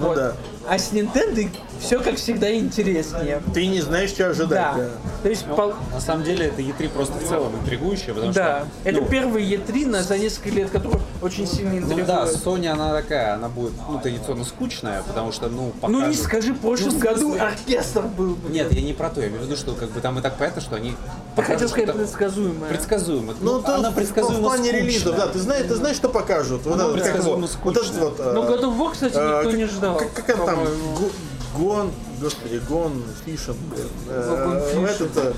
Ну да. А с Nintendo все как всегда интереснее. Ты не знаешь, что ожидать. Да. да. То есть, пол- На самом деле это E3 просто в целом интригующее, потому да. что... Это ну, первый E3 на, за несколько лет, который очень сильно Ну интригует. да, Sony она такая, она будет ну, традиционно скучная, потому что, ну, Ну не покажут- скажи, в прошлом Ну, году оркестр был бы. Нет, я не про то, я имею в виду, что как бы там и так понятно, что они покажут хотел сказать предсказуемое. предсказуемо. Ну, Ну, то она в- предсказуемо в плане скучная. релизов, да, ты знаешь, ты знаешь, что покажут. Вот, Ну, его, предсказуемо вот этот скучно. вот. э, Ну, God of War, кстати, никто как- не ждал. Как, как он там? Гон, господи, Гон. Гон Фишен. Этот, э,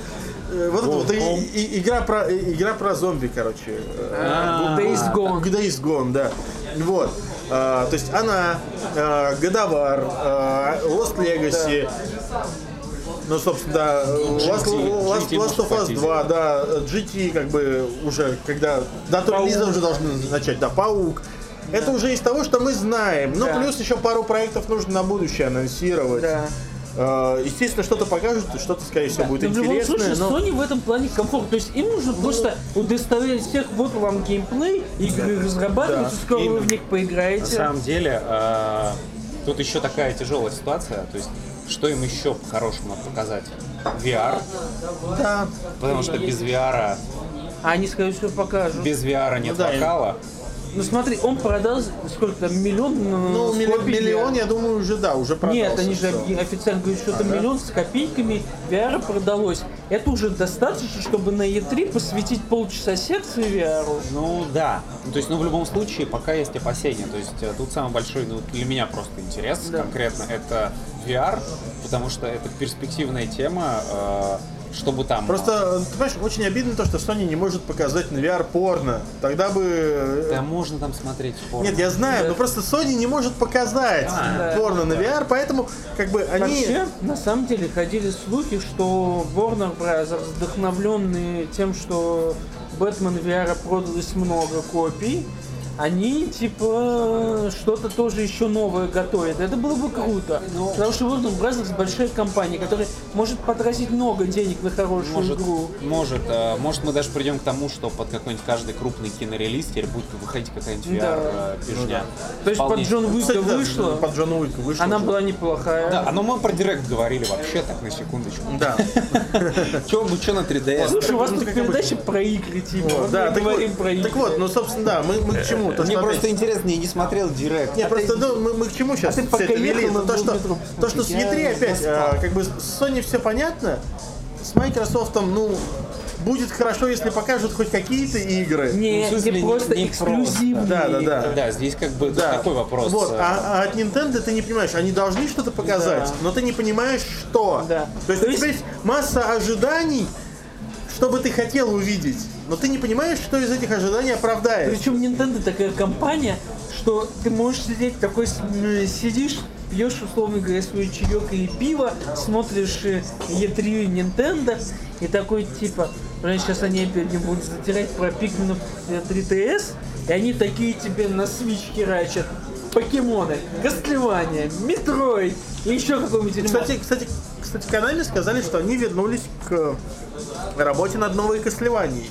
э, вот это вот и- и- игра про э, игра про зомби, короче. Э, А, Days Gone. Days Gone, да. Вот. А, то есть она, э, Годовар, э, Lost Legacy, ну, собственно, да, Last, Last- Last of Us может 2, да, GT, как бы, уже, когда дату релиза уже должны начать, да, Паук. Это уже из того, что мы знаем. Ну, Да. плюс еще пару проектов нужно на будущее анонсировать. Да. Э, Естественно, что-то покажут, что-то, скорее всего, будет Но в любом интересное. случае, но- Sony в этом плане комфорт. То есть им нужно просто удостоверить всех, вот вам геймплей, игры разрабатываются, Да, скоро вы именно. в них На поиграете. самом деле, э, тут еще такая тяжелая ситуация, то есть что им еще по-хорошему надо показать? VR, Да. потому что без VR, А они, скорее всего, покажут. без VR нет Ну да, и- вокала. Ну смотри, он продал сколько там, миллион Ну, миллион, копий миллион, VR. я думаю, уже, да, уже продался. Нет, они же объ- официально говорят, что это А, да? миллион с копейками VR продалось. Это уже достаточно, чтобы на E3 посвятить полчаса секции VR. Ну да. Ну, то есть, ну в любом случае, пока есть опасения. То есть э, тут самый большой, ну для меня просто интерес Да. конкретно это VR, потому что это перспективная тема, э, чтобы там. Просто, ты понимаешь, очень обидно то, что Sony не может показать на VR порно. Тогда бы... э, Да можно там смотреть порно. Нет, я знаю, но просто Sony не может показать А. порно на VR, поэтому как бы они... Вообще, на самом деле, ходили слухи, что Warner Bros. вдохновленные тем, что Бэтмен VR продалось много копий, они типа что-то тоже еще новое готовят. Это было бы круто. Ну, Потому что Warner Bros. большая компания, которая может потратить много денег на хорошую Может, игру. может, э, может мы даже придем к тому, что под какой-нибудь каждый крупный кинорелиз теперь будет выходить какая-нибудь Да. VR-пижня. То есть под Джон Уика Кстати, да, вышла, Под Джона Уика вышла. она уже. была неплохая. Да, но мы про Директ говорили вообще так на секундочку. Да. <laughs> Че, мы что на 3DS? Слушай, у вас Ну, тут передача про игры, типа. Да, мы так говорим вот, про игры. так вот, ну, собственно, да, мы, мы к чему? То, Мне что просто интересно, я не смотрел Директ. Не, просто ну, мы, мы к чему сейчас А ты все это вели? Это то, что, метро то, что с посмотреть. E3 Я опять, а, как бы с Sony все понятно, с Microsoft, ну, будет хорошо, если покажут хоть какие-то игры. Не, Ну, смысле, не просто не эксклюзивные. Да, да, да. Да, здесь как бы Да. такой вопрос. Вот, э, а, а от Nintendo ты не понимаешь, они должны что-то показать, Да. но ты не понимаешь, что. Да. То есть То у тебя есть- есть масса ожиданий, что бы ты хотел увидеть, но ты не понимаешь, что из этих ожиданий оправдается. Причем Nintendo такая компания, что ты можешь сидеть такой, сидишь, пьешь, условно говоря, свой чаек или пиво, смотришь э, E3 Nintendo, и такой типа, блин, сейчас они опять не будут затирать про Pikmin 3DS, и они такие тебе на Switch херачат. Покемоны, Castlevania, Metroid и еще какой-нибудь. Кстати, кстати, кстати, Konami сказали, что они вернулись к работе над новой Castlevania.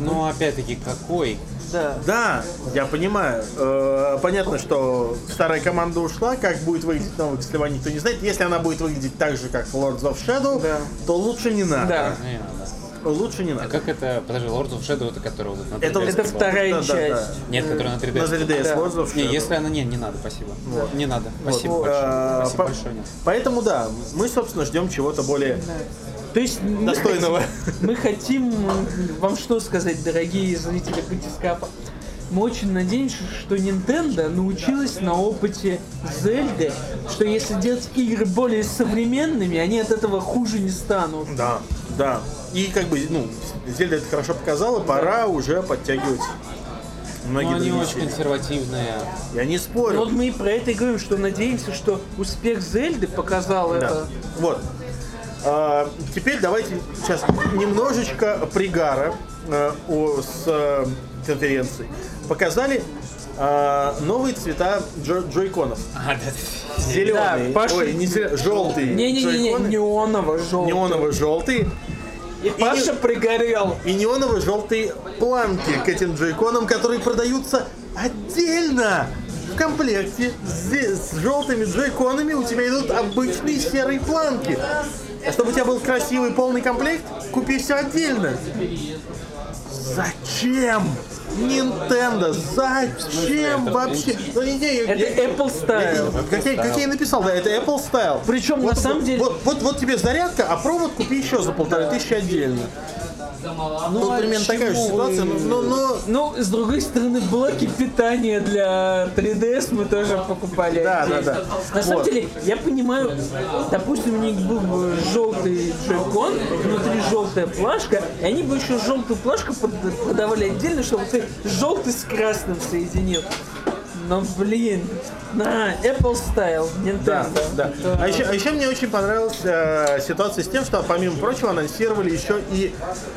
Ну, опять-таки, какой? да. Да, я понимаю. Э, понятно, что старая команда ушла. Как будет выглядеть новая Castlevania, никто не знает. Если она будет выглядеть так же, как Lords of Shadow, Да. то лучше не надо. Да. Не надо. Лучше не А надо. как это, подожди, Lords of Shadow, это который вот на 3DS? Это- Это вторая Да, да, часть. да. Нет, который на 3DS. На 3DS Да. Lords of Не, Shadow. если она... Не, не надо, спасибо. Не надо. Спасибо Вот. большое. Э, Спасибо по- большое, нет. Поэтому да, мы, собственно, ждем чего-то более То есть мы достойного. Мы хотим вам что сказать, дорогие зрители батискафа. Мы очень надеемся, что Nintendo научилась на опыте Зельды, что если делать игры более современными, они от этого хуже не станут. Да, да. И как бы, ну, Зельда это хорошо показала, пора уже подтягивать многие Ну, они очень серии. консервативные. Я не спорю. Ну, Вот мы и про это и говорим, что надеемся, что успех Зельды показал Да. это. Вот. А, теперь давайте сейчас немножечко пригара э, о- с э, конференции. Показали а, новые цвета джо- джойконов. А, да, да. Зеленые. Паша- Ой, не зеленые, желтые. Не-не-не, неоново-желтый. Неоново-желтые. И Паша пригорел. И неоново-желтые планки к этим джойконам, которые продаются отдельно. В комплекте с, с желтыми джойконами у тебя идут обычные серые планки. А чтобы у тебя был красивый полный комплект, купи все отдельно. Зачем? Nintendo, зачем вообще? Ну, не, не, я- Это я- Apple Style. как, я, как я и написал, да, это Apple Style. Причем, на самом вот- деле- Вот, вот, вот тебе зарядка, а провод купи еще за полторы тысячи отдельно. Ну, а примерно такая же ситуация, вы- но, но, Ну, с другой стороны, блоки питания для 3DS мы тоже покупали. Да, да, да. На самом Вот. деле, я понимаю, допустим, у них был бы желтый джойкон, внутри желтая плашка, и они бы еще желтую плашку продавали отдельно, чтобы ты желтый с красным соединил. Но, блин, на Apple Style, да, Nintendo. да. Это- А еще, а еще мне очень понравилась э, ситуация с тем, что помимо прочего анонсировали еще и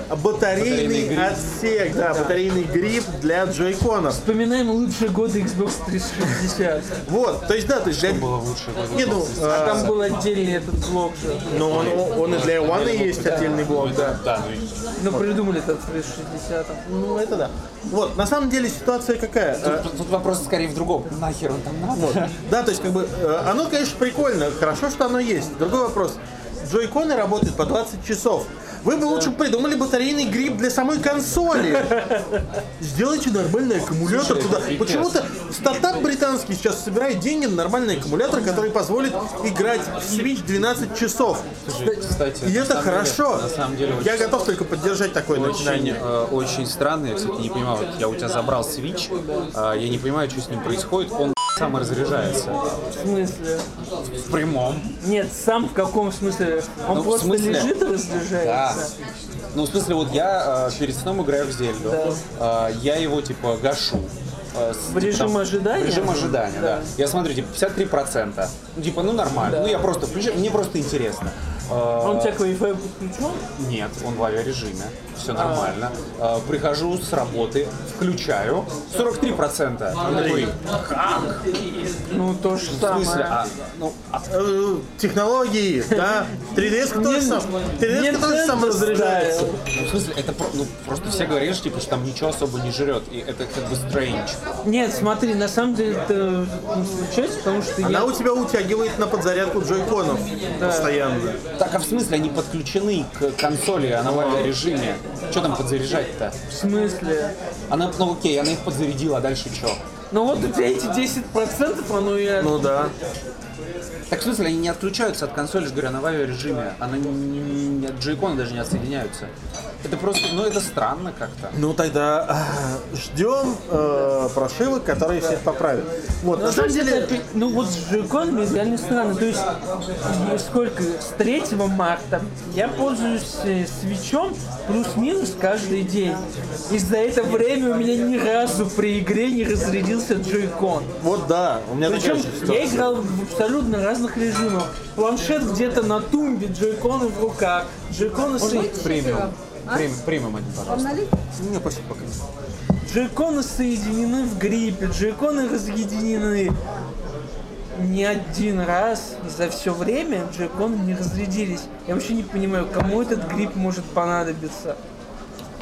батарейный, Батарейный отсек, да, батарейный грипп для джойконов. Вспоминаем лучшие годы Xbox 360. Вот, то есть да, то есть для... Было лучше. года Не, ну, 20. э, Там был отдельный этот блок же. но он, он и для One есть отдельный блок, да. Да, ну Но придумали этот 360. Ну, это да. Вот, на самом деле ситуация какая? Тут, тут вопрос скорее в другом. Нахер он там надо? Да, то есть, как бы, э, оно, конечно, прикольно, хорошо, что оно есть. Другой вопрос. Джойконы работают по 20 часов. Вы бы лучше придумали батарейный грипп для самой консоли. Сделайте нормальный аккумулятор туда. Почему-то стартап британский сейчас собирает деньги на нормальный аккумулятор, который позволит играть в Switch 12 часов. Кстати, И это деле- хорошо. на самом деле Я очень- готов только поддержать такое Очень, начинание. э, очень странно, я, кстати, не понимаю, вот я у тебя забрал Switch, э, я не понимаю, что с ним происходит, он саморазряжается. В смысле? В прямом. Нет, сам в каком смысле? Он Ну, просто смысле? лежит и Да. разряжается. Ну, в смысле, вот я э, перед сном играю в Зельду, Э, я его, типа, гашу. э, с- В режим ожидания? В режим ожидания, да. Да. Я смотрю, типа, 53%. Ну, типа, ну, нормально. Ну, я просто включаю, мне просто интересно. А, Он у тебя к Wi-Fi подключен? Нет, он в авиарежиме. Все нормально. А, Прихожу с работы, включаю. 43%. Я такой, Ну, то же в самое. смысле? А, ну, а Э, Технологии, да. 3DS тоже сам. 3DS тоже сам разряжается. Ну, в смысле, это ну, просто все говорили, что, типа, что там ничего особо не жрет. И это как бы strange. Нет, смотри, на самом деле это не случается, потому что Она я... у тебя утягивает на подзарядку джойконов постоянно. Так, а в смысле они подключены к консоли, она в авиарежиме? Что там подзаряжать-то? В смысле? Она, ну окей, она их подзарядила, а дальше что? Ну вот у тебя эти 10%, оно и... Ну да. Так в смысле они не отключаются от консоли, же говорю, она в авиарежиме. Она не, не, не- от джойкона даже не отсоединяются. Это просто, ну это странно как-то. Ну тогда а, ждем э, прошивок, которые всех поправят. Вот, на самом деле, Это, ну вот с джойконами реально странно. То есть, э, сколько, с 3 марта я пользуюсь э, свечом плюс-минус каждый день. И за это время у меня ни разу при игре не разрядился джойкон. вот да, у меня Причем я играл в абсолютно разных режимах. Планшет где-то на тумбе, джойконы в руках, джойконы с... Премиум. Прем- Премиум один, пожалуйста. Не, спасибо, пока. Джойконы соединены в гриппе, джойконы разъединены. Ни один раз за все время джойконы не разрядились. Я вообще не понимаю, кому этот грипп может понадобиться.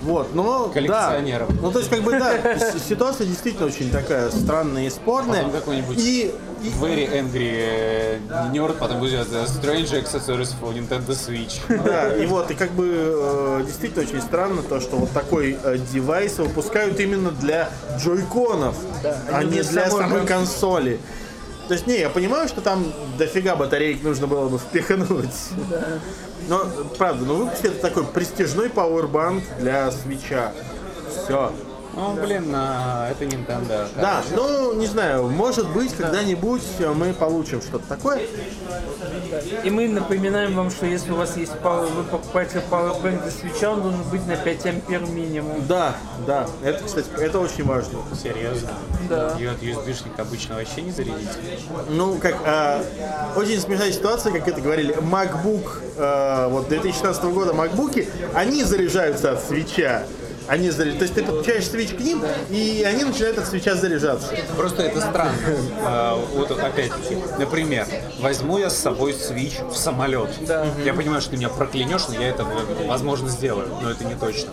Вот, но да. Коллекционерам. Ну то есть как бы да, ситуация действительно очень такая странная и спорная. Потом какой-нибудь И, и- Very Angry э, Nerd, потом будет э, Strange Accessories for Nintendo Switch. Да, и вот, и как бы э, действительно очень странно то, что вот такой девайс выпускают именно для джойконов, а а не для самой самой кон- консоли. То есть, не, я понимаю, что там дофига батареек нужно было бы впихнуть. Но, правда, ну выпустили такой престижной пауэрбанк для свеча. Все. Ну, блин, а, это Nintendo. Да, ну, не знаю, может быть, когда-нибудь мы получим что-то такое. И мы напоминаем вам, что если у вас есть power, вы покупаете Powerbank для свеча, он должен быть на 5 ампер минимум. Да, да, это, кстати, это очень важно. Серьезно? Да. И от USB-шник обычно вообще не зарядить? Ну, как а, очень смешная ситуация, как это говорили, MacBook, а, вот 2016 года MacBookи, они заряжаются от свеча. Они заряж- То есть ты подключаешь свич к ним, и они начинают от свеча заряжаться. Просто это странно. А, Вот опять-таки, например, возьму я с собой свич в самолет. Я понимаю, что ты меня проклянешь, но я это, возможно, сделаю, но это не точно.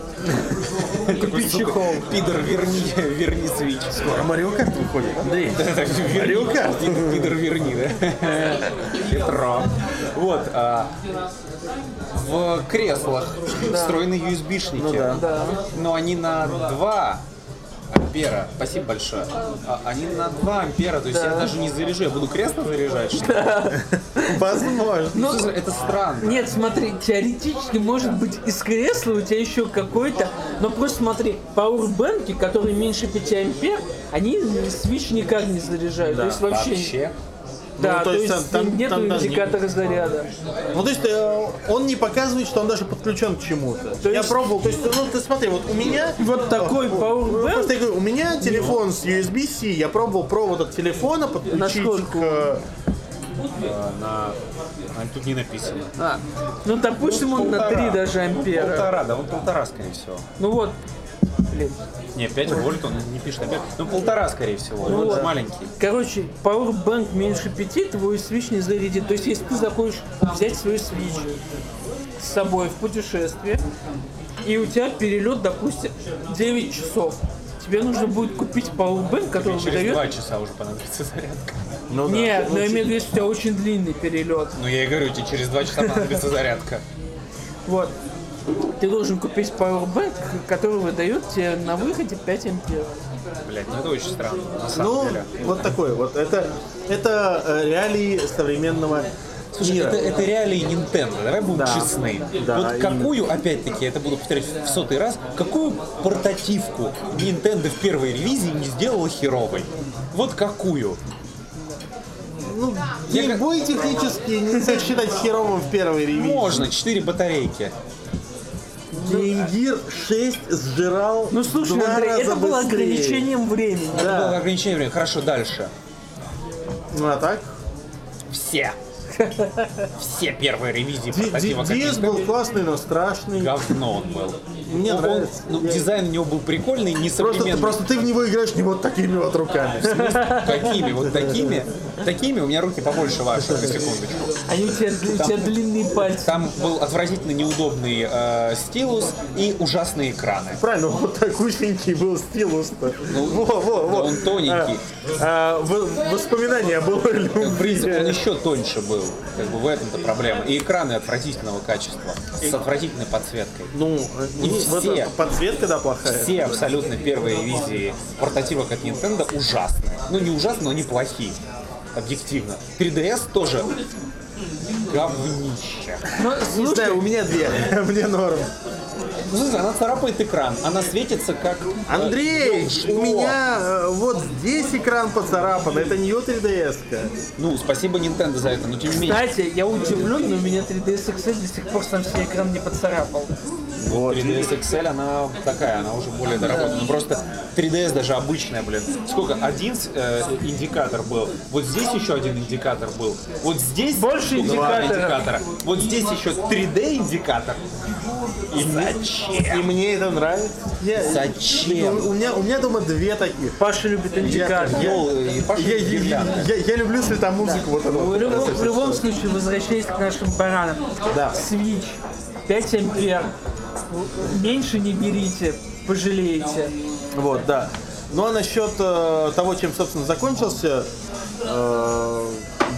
<laughs> Такой, сука, Пидор, верни, верни свич. А Марио Карт выходит, Андрей. Марио Карт. Пидор, верни, да? <laughs> Петро. Вот. а, В креслах встроены USB-шники. Ну да. Да. Но они на 2 ампера. Спасибо большое. А, Они на 2 ампера, то есть я даже не заряжу, я буду кресло заряжать, что ли? Возможно. Ну, Это странно. Нет, смотри, теоретически может быть из кресла у тебя еще какой-то, но просто смотри, пауэрбэнки, которые меньше 5 ампер, они свич никак не заряжают. то есть вообще, Вообще. Да, Ну, то, есть, там- там- нету там даже не- индикатора заряда. Ну, то есть э, он не показывает, что он даже подключен к чему-то. То я есть- пробовал, то есть, ну, ты смотри, вот у меня... Вот такой Ну, пауэрбэнк, Просто я говорю, у меня телефон с USB-C, я пробовал провод от телефона подключить к... э, А, на... а, Тут не написано. а, ну допустим он на 3 даже ампера. Полтора, да, он полтора, скорее всего. Ну вот, блин. Не, 5 вольт он не пишет опять. Ну, полтора, скорее всего. Ну он вот. же маленький. Короче, Powerbank меньше 5, твой свич не зарядит. То есть, если ты захочешь взять свой свич с собой в путешествие, и у тебя перелет, допустим, 9 часов, тебе нужно будет купить Powerbank, который Через выдает... два часа уже понадобится зарядка. Ну, да. Нет, Ну, но я имею в виду, что у тебя очень длинный перелет. Ну, я и говорю, тебе через два часа понадобится зарядка. Вот. Ты должен купить Powerbank, который выдает тебе на выходе 5 ампер. Блять, ну это очень странно, на самом Ну, деле. вот такой вот. Это, это э, реалии современного Слушай, мира. это, это реалии Nintendo, давай будем Да. честны. Да, вот какую, опять-таки, я это буду повторять в сотый раз, какую портативку Nintendo в первой ревизии не сделала херовой? Вот какую? Ну, Я геймбой технически нельзя считать херовым в первой ревизии. Можно, 4 батарейки. Game Gear 6 сжирал Ну слушай, два Андрей, раза это было быстрее. ограничением времени. Это Да. было ограничение времени. Хорошо, дальше. Ну а так? Все. Все первые ревизии Ди- Ди- портатива как DS был классный, но страшный. говно он был. Мне Ну, он- нравится. ну, Я- дизайн у него был прикольный, не Просто, ты- современный. просто ты в него играешь не вот такими вот руками. Какими? Вот <laughs> такими? Такими? У меня руки побольше ваших, на секундочку. Они у тебя, у тебя длинные пальцы. Там был отвратительно неудобный э, стилус и ужасные экраны. Правильно, вот такой узенький был стилус-то. во, во, во. да он тоненький. А, а, воспоминания было В принципе, он любви. еще тоньше был. Как бы в этом-то проблема. И экраны отвратительного качества. С отвратительной подсветкой. Ну, И ну, все. подсветка, да, плохая. Все абсолютно первые ревизии портативок от Nintendo ужасные. Ну, не ужасные, но неплохие. Объективно. 3DS тоже говнище. Ну, Не слушай, знаю, у меня две. <laughs> Мне норм. Ну, слушай, она царапает экран. Она светится как... э, Андрей, что? у меня э, вот здесь экран поцарапан, это не 3DS. -ка. Ну, спасибо Nintendo за это, но тем не менее. кстати, я удивлен, но у меня 3DS XL до сих пор сам себе экран не поцарапал. Вот. 3DS XL, она такая, она уже более доработана. Ну просто 3DS даже обычная, блин. Сколько? Один э, индикатор был. Вот здесь еще один индикатор был. Вот здесь Больше два индикаторов. индикатора. Вот здесь еще 3D индикатор. И И зачем? мне это нравится. Я- Зачем? У, у меня, у меня дома две таких. Паша любит индикатор. Я- и Паша Я, я- гирлянда. я- я люблю светомузыку. Вот эту В вот. любом, в любом случае, возвращаясь к нашим баранам. Да. Switch 5 ампер. Меньше не берите, пожалеете. Вот, да. Ну а насчет э, того, чем, собственно, закончился э,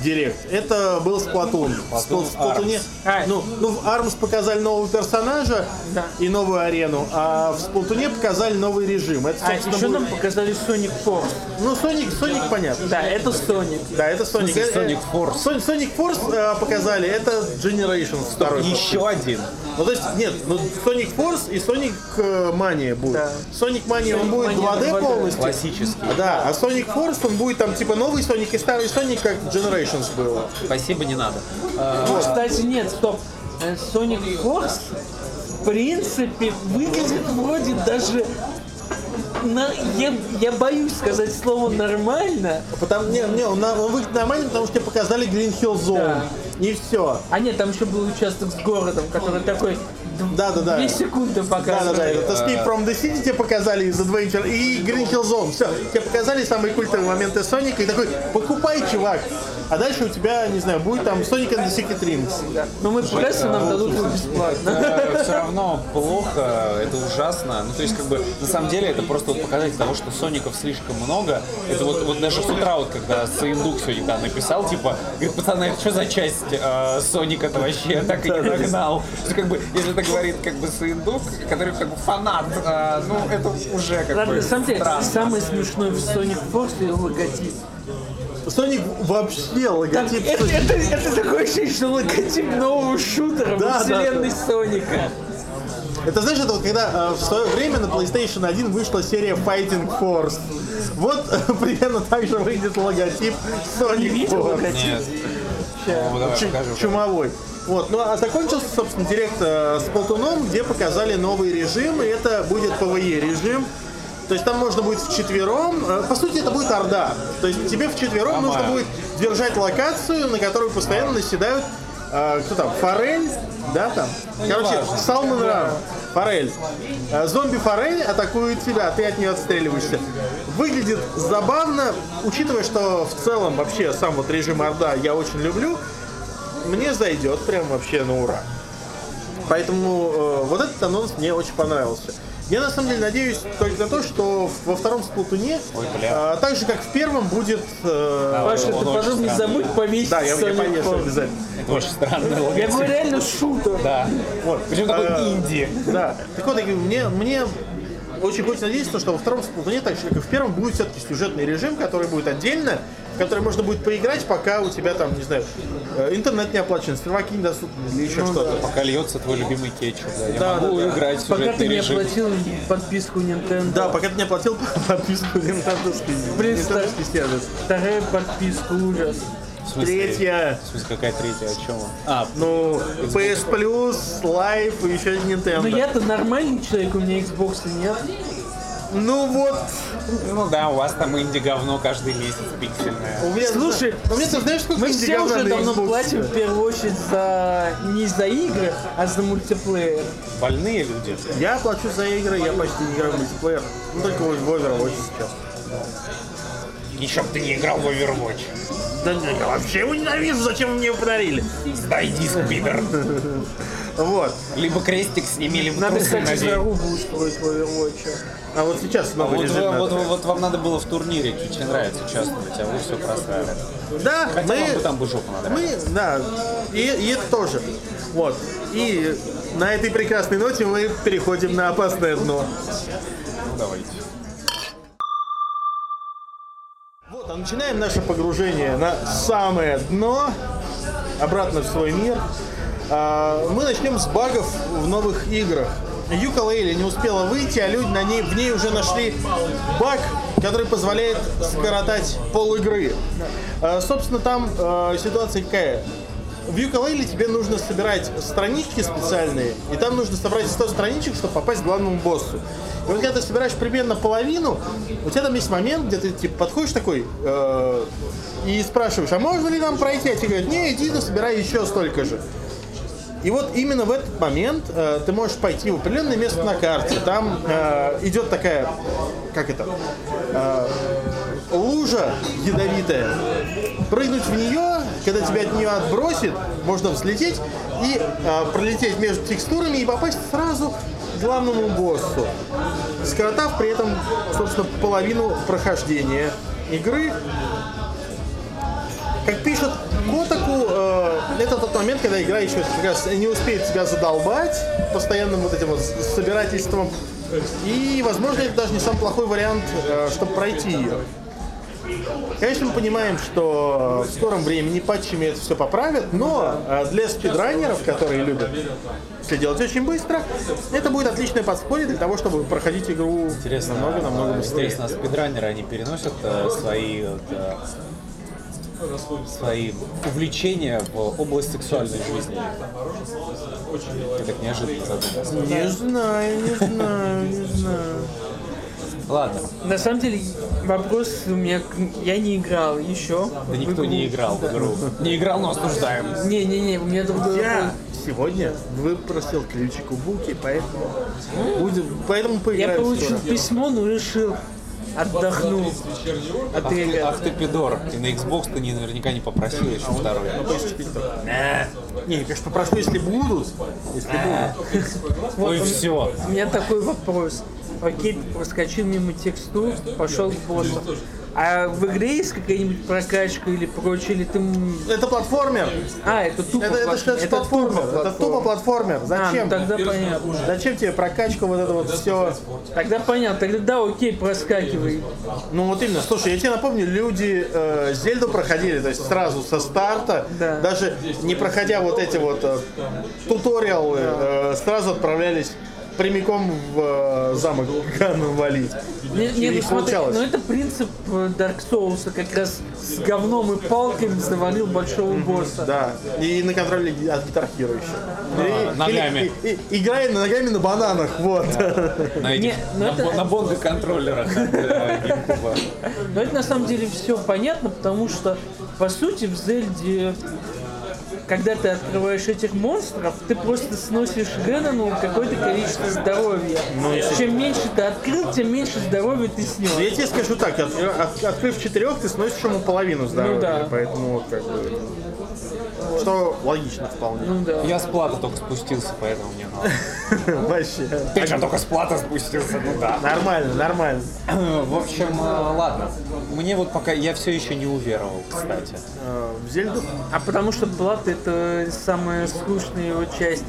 Директ, это был В Splatoon, Arms. ну, ну, в Arms показали нового персонажа Да. и новую арену, а в Splatoon показали новый режим. Это, А еще будет- нам показали Sonic Force. Ну, Sonic, Sonic понятно. Да, это Sonic. Да, это Sonic. смысле, Э, э, Sonic Force? Son- Sonic Force э, показали, это Generations второй. Еще один. Ну, то есть, нет, ну, Sonic Force и Sonic э, Mania будет. Да. Sonic Mania, он Sonic будет Mania 2D 2D. полностью. Классический. Да, а Sonic Force, он будет там типа новый Sonic и старый Sonic, как Generations было. Спасибо, не надо. Ну, кстати, нет, стоп. Э, Sonic Force, в принципе, выглядит вроде даже... на- я, я боюсь сказать слово нормально. Потому, не, не, он, он выглядит нормально, потому что тебе показали Green Hill Zone. Да. И все. А нет, там еще был участок с городом, который такой д- Да-да-да. две секунды Да, да, да. показывает. Это Escape from the City тебе показали из Adventure и Green Hill Zone. Все, тебе показали самые культовые моменты Соника и такой, покупай, чувак. А дальше у тебя, не знаю, будет там Sonic and the Secret Rings. Но мы прекрасно нам дадут его бесплатно. все равно плохо, это ужасно. Ну, то есть, как бы, на самом деле, это просто вот показатель того, что Соников слишком много. Это вот, вот даже с утра, вот, когда Саиндук сегодня написал, типа, говорит, пацаны, это что за часть э, Соника-то вообще? Я так и не догнал. Есть, как бы, если это говорит, как бы, Саиндук, который, как бы, фанат, э, ну, это уже, как Ладно, бы, на самом деле, странно. самое смешное в Sonic Force его логотип. Соник вообще Там- логотип. это, это, это такое ощущение, что логотип нового шутера Да, во да, вселенной Соника. Это знаешь, это вот когда э, в свое время на PlayStation 1 вышла серия Fighting Force. Вот э, <laughs> примерно так же выглядит логотип Sonic Force. Нет. Ну, давай, Чу- покажу. чумовой. Вот. Ну а закончился, собственно, директ э, с Полтуном, где показали новый режим, и это будет PvE режим. То есть там можно будет вчетвером, э, по сути это будет орда. То есть тебе вчетвером нужно Нормально. будет держать локацию, на которую постоянно наседают э, кто там, Форель, да, там? Короче, важно. Салман Ран, Форель. Э, Зомби Форель атакует тебя, ты от нее отстреливаешься. Выглядит забавно, учитывая, что в целом вообще сам вот режим Орда я очень люблю, мне зайдет прям вообще на ура. Поэтому э, вот этот анонс мне очень понравился. Я на самом деле надеюсь только на то, что во втором сплутуне, Ой, э, так же как в первом, будет. э, Паша, ты, пожалуйста, не забудь повесить да, я, я повешу обязательно. Это очень странно. Я говорю, реально шутер. Да. Вот. Причем такой Э, инди. Да. Так вот, я говорю, мне, мне очень хочется надеяться, что во втором сплутуне, так же как и в первом, будет все-таки сюжетный режим, который будет отдельно, в который можно будет поиграть, пока у тебя там, не знаю, э, интернет не оплачен, серваки недоступны или еще что-то. Пока льется твой любимый кетчуп. Да. Я Да, могу да, да. играть Пока ты не режим. оплатил подписку Nintendo. Да, пока ты не оплатил <laughs> подписку Нинтендовский сервис. Вторая подписка, ужас. В смысле? Третья, В смысле, какая третья? О чем? он? А, ну, PS Plus, Live и еще Но Nintendo. Ну, я-то нормальный человек, у меня Xbox нет. Ну вот, Ну да, у вас там инди-говно каждый месяц пиксельное. у меня... Слушай, ну, мне ты знаешь, сколько Мы все уже давно Xbox? платим в первую очередь за не за игры, а за мультиплеер. Больные люди. Я плачу за игры, я почти не играю в мультиплеер. Ну, только в Overwatch сейчас. Еще бы ты не играл в Overwatch. Да не, я вообще его ненавижу, зачем вы мне его подарили? Сдай диск, пидор. Вот. Либо крестик сними, либо Надо, кстати, рубль устроить в Overwatch. А вот сейчас А снова Вот, лежит вы- на- вот, вот вам надо было в турнире Kitchen нравится участвовать, а вы все просрали. Да, Хотя вам бы мы, там бы жопу надрали. мы, да, и, и это тоже. Вот. И на этой прекрасной ноте мы переходим на опасное дно. Ну давайте. Начинаем наше погружение на самое дно, обратно в свой мир. А, Мы начнем с багов в новых играх. Юкалейли не успела выйти, а люди на ней, в ней уже нашли баг, который позволяет скоротать пол игры. А, Собственно, там а, ситуация какая? В Юкалейли тебе нужно собирать странички специальные, и там нужно собрать 100 страничек, чтобы попасть к главному боссу. И вот когда ты собираешь примерно половину, у тебя там есть момент, где ты типа подходишь такой э, и спрашиваешь, а можно ли нам пройти? А тебе говорят, не, иди, собирай еще столько же. И вот именно в этот момент э, ты можешь пойти в определенное место на карте. Там э, идет такая, как это, э, лужа ядовитая. Прыгнуть в нее, когда тебя от нее отбросит, можно взлететь и э, пролететь между текстурами и попасть сразу к главному боссу. Скоротав при этом, собственно, половину прохождения игры. Как пишет Котаку, э, это тот момент, когда игра еще как раз не успеет тебя задолбать постоянным вот этим вот собирательством. И, возможно, это даже не самый плохой вариант, э, чтобы пройти ее. Конечно, мы понимаем, что в скором времени патчами это все поправят, но э, для спидранеров, которые любят все делать очень быстро, это будет отличное подспорье для того, чтобы проходить игру Интересно, намного-намного быстрее. интересно, а спидранеры, они переносят э, свои, вот, э, свои увлечения в область сексуальной жизни? Я так неожиданно задумался. Не знаю, не знаю, не знаю. Ладно, На самом деле, вопрос у меня... Я не играл еще. да никто не играл в игру. Не играл, но осуждаем. Не-не-не, у меня другой Я вопрос. сегодня выпросил ключик у Буки, поэтому будем, поэтому Я поиграем получил скоро. письмо, но решил отдохну от Ах ты, игр. ах ты пидор. И на Xbox ты не, наверняка не попросил еще второй. Не, конечно, попрошу, если будут. Если будут. Ой, все. У меня такой вопрос. Окей, проскочил мимо текстур, пошел к боссу. А в игре есть какая-нибудь прокачка или прочее, или ты... Это платформер. А, это тупо Это, это, это это платформер. тупо Это тупо платформер. А, ну Зачем? тогда понятно. Зачем тебе прокачка вот это вот все? Тогда понятно. Тогда да, окей, проскакивай. Ну вот именно. Слушай, я тебе напомню, люди э, Зельду проходили, то есть сразу со старта, Да. даже не проходя вот эти вот э, туториалы, э, сразу отправлялись прямиком в э, замок Гану валить. Не, не, ну смотри, ну это принцип э, Dark Souls, как раз с говном и палками завалил большого босса. Да, и на контроле от Guitar Hero еще. А, И- ногами. и- и- играя ногами на бананах, вот. На, Не, ну на, это- на бонго-контроллерах э. Но это на самом деле все понятно, потому что по сути в Зельде когда ты открываешь этих монстров, ты просто сносишь Гэнону какое-то количество здоровья. Чем меньше ты открыл, тем меньше здоровья ты снес. Я тебе скажу так, от- от- открыв четырех, ты сносишь ему половину здоровья, Ну да. поэтому вот как бы... Что логично вполне. Ну да. Я с плата только спустился, поэтому мне надо. <laughs> Вообще. Ты же только с плата спустился, ну да. Нормально, нормально. В общем, э, ладно. Мне вот пока я все еще не уверовал, кстати. Э, В Зельду? А потому что плата это самая скучная его часть.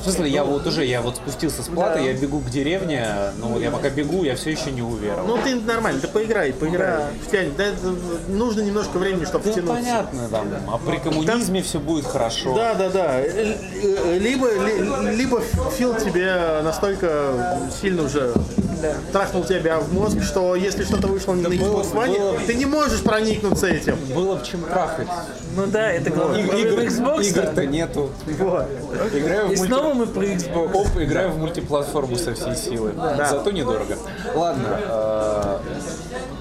В смысле, я вот уже, я вот спустился с платы, я бегу к деревне, но я пока бегу, я все еще не уверовал. Ну ты нормально, ты поиграй, поиграй. Втянь. Да, это нужно немножко времени, чтобы Да втянуться. понятно, там, а при коммунизме все будет хорошо. Да, да, да. Э, Либо, ли- либо Фил тебе настолько сильно уже Да. трахнул тебя в мозг, что если что-то вышло не на Xbox One, было- ты не можешь проникнуться этим. Было в чем трахать. Ну да, это главный Иг- проблема Игр, Xbox. игр-то нету. Вот. Играю в И мульти- снова мы про Xbox. Оп, играю в мультиплатформу со всей силы. Зато недорого. Ладно, э,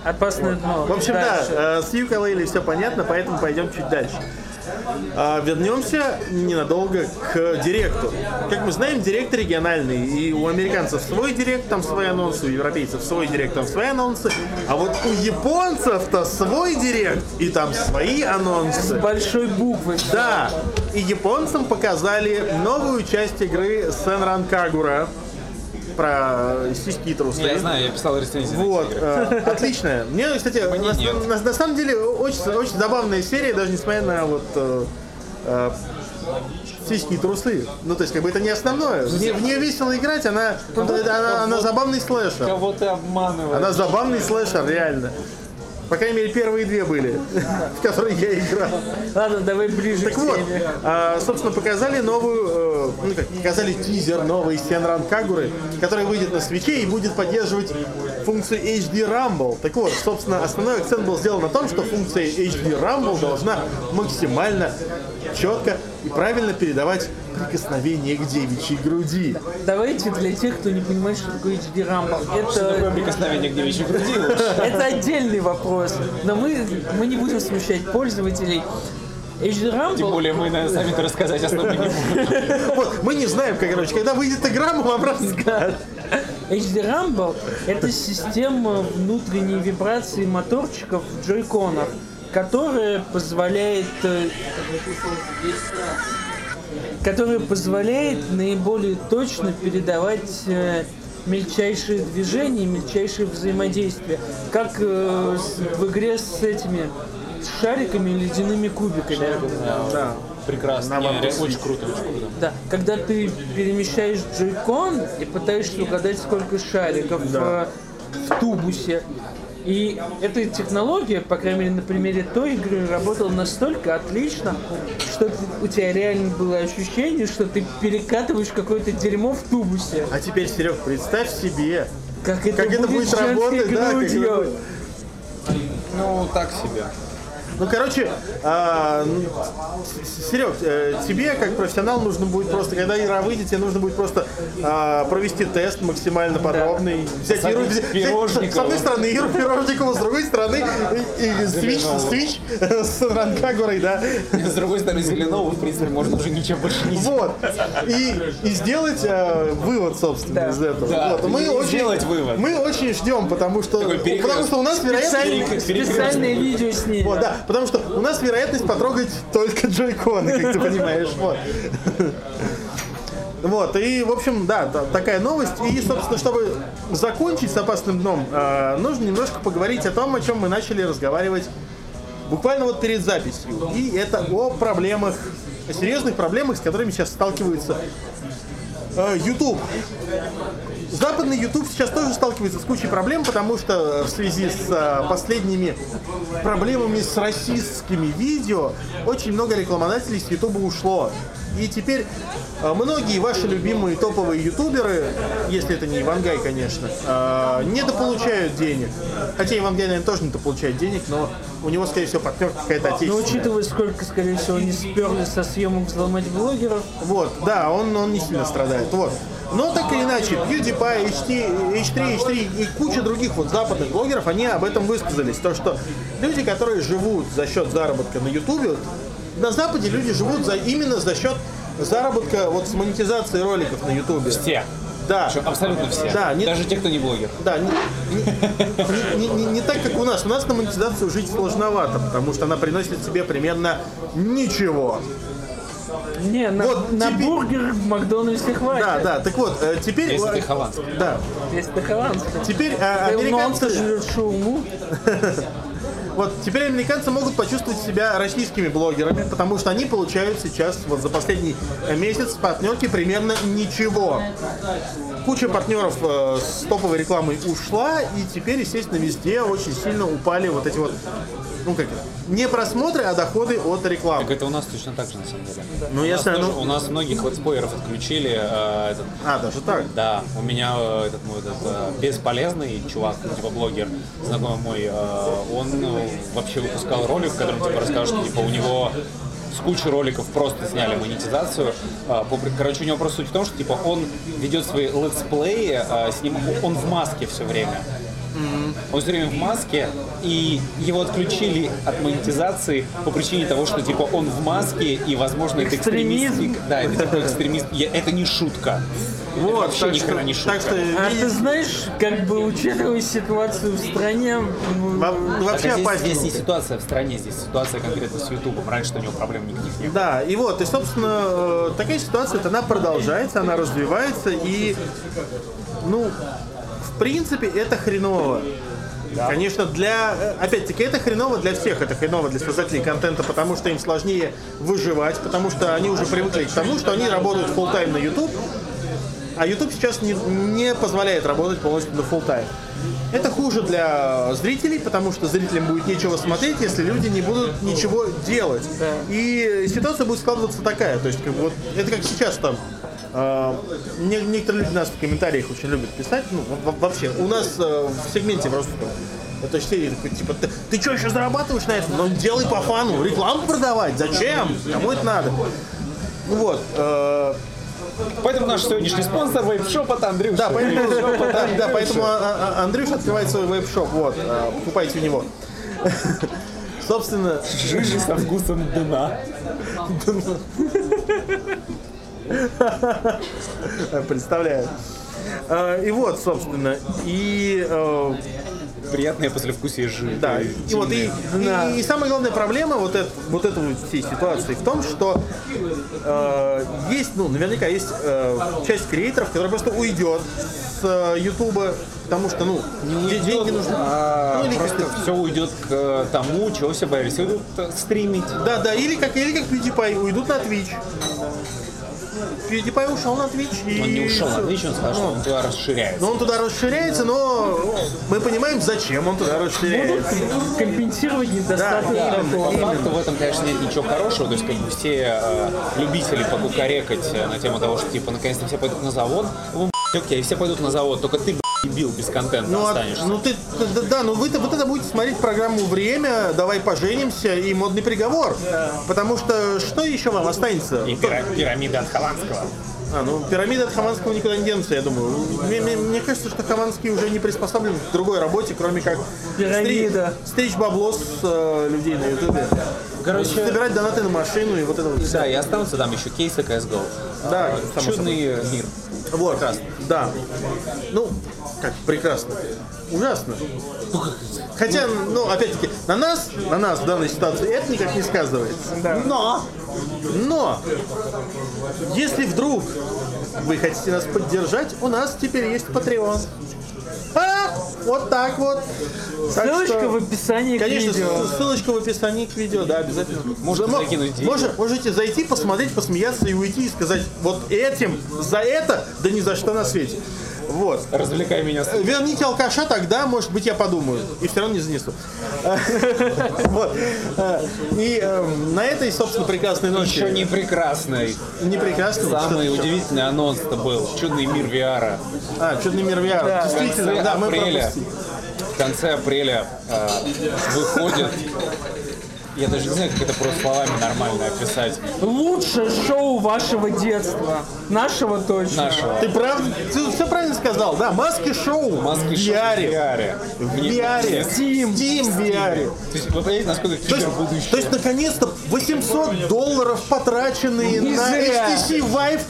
Опасное дно. В общем, Дальше. да, э, с Юкалейли все понятно, поэтому пойдем чуть дальше. А, вернемся ненадолго к директу. Как мы знаем, директ региональный, и у американцев свой директ, там свои анонсы, у европейцев свой директ, там свои анонсы, а вот у японцев-то свой директ, и там свои анонсы. Большой буквы. Да, и японцам показали новую часть игры Сенран Кагура про сиськи и трусы. я знаю, я писал рецензию. Вот, э, отлично. Мне, кстати, Мне на, самом деле очень, забавная серия, даже несмотря на вот э, э, сиськи и трусы. Ну, то есть, как бы это не основное. В, не- в нее весело играть, она, она, она забавный слэшер. Кого ты обманываешь? Она забавный слэшер, реально. По крайней мере, первые две были, в которые я играл. Ладно, давай ближе Так к вот, а, собственно, показали новую, э, ну как, показали тизер новой Сенран Кагуры, который выйдет на свече и будет поддерживать функцию HD Rumble. Так вот, собственно, основной акцент был сделан на том, что функция HD Rumble должна максимально четко и правильно передавать прикосновение к девичьей груди. Давайте для тех, кто не понимает, что такое HD Rumble. Что такое Это, прикосновение к девичьей груди? <laughs> это отдельный вопрос. Но мы, мы не будем смущать пользователей. HD Rumble... Тем более мы наверное, сами-то рассказать особо не будем. <laughs> Вот, мы не знаем, как, короче, когда выйдет игра, мы вам расскажем. HD Rumble — это система внутренней вибрации моторчиков в джойконах, которая позволяет э, которая позволяет наиболее точно передавать э, мельчайшие движения, мельчайшие взаимодействия, как э, в игре с этими с шариками и ледяными кубиками. Да. Прекрасно. Не. Очень круто, очень круто. Да, когда ты перемещаешь джойкон и пытаешься угадать, сколько шариков Да. э, в тубусе. И эта технология, по крайней мере, на примере той игры, работала настолько отлично, что у тебя реально было ощущение, что ты перекатываешь какое-то дерьмо в тубусе. А теперь, Серег, представь себе, Как это, как это будет работать, да, как это будет. Ну, так себе. Ну, короче, а, м, С- Серег, э, тебе как профессионал нужно будет просто, когда игра выйдет, тебе нужно будет просто а, провести тест максимально подробный. Взять Иру, взять- с одной стороны Иру Пирожникову, с другой стороны и, и Свич, Свич с Ранкагурой, да. С другой стороны, Зеленого, в принципе, можно уже ничем больше не Вот. И, и сделать э, вывод, собственно, Да. из этого. Да, Вот. Мы и очень, сделать вывод. Мы очень ждем, потому что, потому что у нас. Специальное, специальное видео с ней. Вот, да, потому что у нас вероятность потрогать только джойконы, как ты понимаешь. Вот. Вот, и, в общем, да, та- такая новость. И, собственно, чтобы закончить с опасным дном, э, нужно немножко поговорить о том, о чем мы начали разговаривать буквально вот перед записью. И это о проблемах, о серьезных проблемах, с которыми сейчас сталкивается э, YouTube. Западный YouTube сейчас тоже сталкивается с кучей проблем, потому что в связи с э, последними проблемами с расистскими видео очень много рекламодателей с YouTube ушло. И теперь э, многие ваши любимые топовые ютуберы, если это не Ивангай, конечно, э, недополучают денег. Хотя Ивангай, наверное, тоже недополучает денег, но у него, скорее всего, партнерка какая-то Но отечественная. учитывая, сколько, скорее всего, они сперли со съемок взломать блогеров, Вот, да, он, он не сильно страдает. Вот. Но так или иначе, PewDiePie, HT, H3, H3 и куча других вот западных блогеров, они об этом высказались. То, что люди, которые живут за счет заработка на YouTube, на Западе люди живут за, именно за счет заработка вот с монетизацией роликов на YouTube. Все. Да. Причем абсолютно все. Да, не- Даже те, кто не блогер. Да, не, не- не- не- не так, как у нас. У нас на монетизацию жить сложновато, потому что она приносит тебе примерно ничего. Не, на, Вот на тебе- бургер в Макдональдсе хватит. Да, да, так вот, э, теперь... Если ты холландский. Да, Если ты холландский. теперь э, он американцы... жрет шаурму. <laughs> Вот теперь американцы могут почувствовать себя российскими блогерами, потому что они получают сейчас вот за последний э, месяц партнерки примерно ничего. куча партнеров э, с топовой рекламой ушла, и теперь, естественно, везде очень сильно упали вот эти вот, ну как это, не просмотры, а доходы от Так рекламы. это у нас точно так же, на самом деле. Ну, у, я нас знаю, тоже- ну- у нас многих летсплееров отключили. э, этот, А, даже так? да, у меня э, этот мой этот, э, бесполезный чувак, типа блогер, знакомый мой, э, он э, вообще выпускал ролик, в котором типа расскажет, что типа у него с кучи роликов просто сняли монетизацию. А, Короче, у него просто суть в том, что типа он ведет свои летсплеи, а, с ним он в маске все время. Он все время в маске, и его отключили от монетизации по причине того, что типа он в маске, и, возможно, это Экстремизм. Да, это типа экстремизм. Я- Это не шутка. это Вот, вообще так ни что, хрена не шутка. так что А ты знаешь, как бы учитывая ситуацию в стране, во- вообще а здесь, здесь не ситуация в стране, здесь ситуация конкретно с Ютубом. Раньше у него проблем никаких не было. Да, и вот, и, собственно, э, такая ситуация, она продолжается, она развивается, и, ну, в принципе, это хреново. Конечно, для, э, опять-таки, это хреново для всех, это хреново для создателей контента, потому что им сложнее выживать, потому что они уже привыкли к тому, что они работают full тайм на YouTube, а YouTube сейчас не, не позволяет работать полностью на full тайм. Это хуже для зрителей, потому что зрителям будет нечего смотреть, если люди не будут ничего делать. Да. И ситуация будет складываться такая. То есть, как вот, это как сейчас там. Э, не- некоторые люди нас в комментариях очень любят писать. Ну, во- во- вообще, у нас э, в сегменте в русском это серии такой, типа, ты, ты что, еще зарабатываешь на этом? Ну, делай по фану, рекламу продавать, зачем? Кому это надо? Ну вот, э, Поэтому наш сегодняшний спонсор вейпшоп от Андрюши. да, поэтому, Вейпшоп да, поэтому а- а- Андрюш открывает свой веб-шоп, вот, а, покупайте у него. <laughs> Собственно, Жижи со вкусом дна. <laughs> <laughs> представляю. А, И вот, собственно, и э, Приятное послевкусие жира. Да, и вот и, и- и самая главная проблема вот, это, вот этой вот всей ситуации в том, что э, есть, ну, наверняка есть э, часть креаторов, которая просто уйдет с э, Ютуба, потому что, ну, де- деньги нужны. А, Ну, или просто как-то- все уйдет к э, тому, чего все боялись. Э, стримить. Да, да, или как, или как PewDiePie, уйдут на Twitch. PewDiePie ушел на Twitch и... Он не ушел на Twitch, он сказал, что он туда расширяется. Но он туда расширяется, но мы понимаем, зачем он туда расширяется. компенсировать недостаток Да, По факту в этом, конечно, нет ничего хорошего. То есть, как бы все э, любители покукарекать э, на тему того, что типа наконец-то все пойдут на завод. Ну, б***ь, окей, все пойдут на завод, только ты, б***ь, дебил без контента Ну, а- останешься. ну ты, да, да, ну вы вот это будете смотреть программу «Время», «Давай поженимся» и «Модный приговор». Потому что что еще вам останется? И пира- пирамида от Хованского. А, ну пирамида от Хованского никуда не денется, я думаю. Мне, мне- мне кажется, что Хованский уже не приспособлен к другой работе, кроме как Пирамида. стри- стричь бабло с э, людей на ютубе. Короче- Собирать донаты на машину и вот это вот. Да, и останутся там еще кейсы CSGO. Да, А, Чудный мир. Вот, Прекрасно. да. Ну, как прекрасно. Ужасно. Хотя, ну, опять-таки, на нас, на нас в данной ситуации это никак не сказывается. Но, но, если вдруг вы хотите нас поддержать, у нас теперь есть Patreon. А, вот так вот. Так Ссылочка что- в описании к Конечно, видео. с- ссылочка в описании к видео, да, обязательно. Можете Мо- закинуть деньги. може- можете зайти, посмотреть, посмеяться и уйти и сказать, вот этим, за это, да ни за что на свете. Вот. Развлекай меня. с- Верните алкаша, тогда, может быть, я подумаю. И все равно не занесу. <laughs> Вот. И эм, на этой, собственно, прекрасной ночи. Еще не прекрасный. Не прекрасной. Самый удивительный анонс-то был. Чудный мир VR. А, чудный мир VR. Действительно, конце да, мы пропустили. В конце апреля э, выходит. Я даже не знаю, как это просто словами нормально описать. Лучшее шоу вашего детства. Нашего точно. Нашего. Ты правда, ты все правильно сказал, да, Маски в шоу VR. VR. В VR. Steam. Steam VR. То есть вы понимаете, насколько То есть, фичер будущее? то есть, наконец-то 800 долларов, потраченные Не на зря. HTC Vive,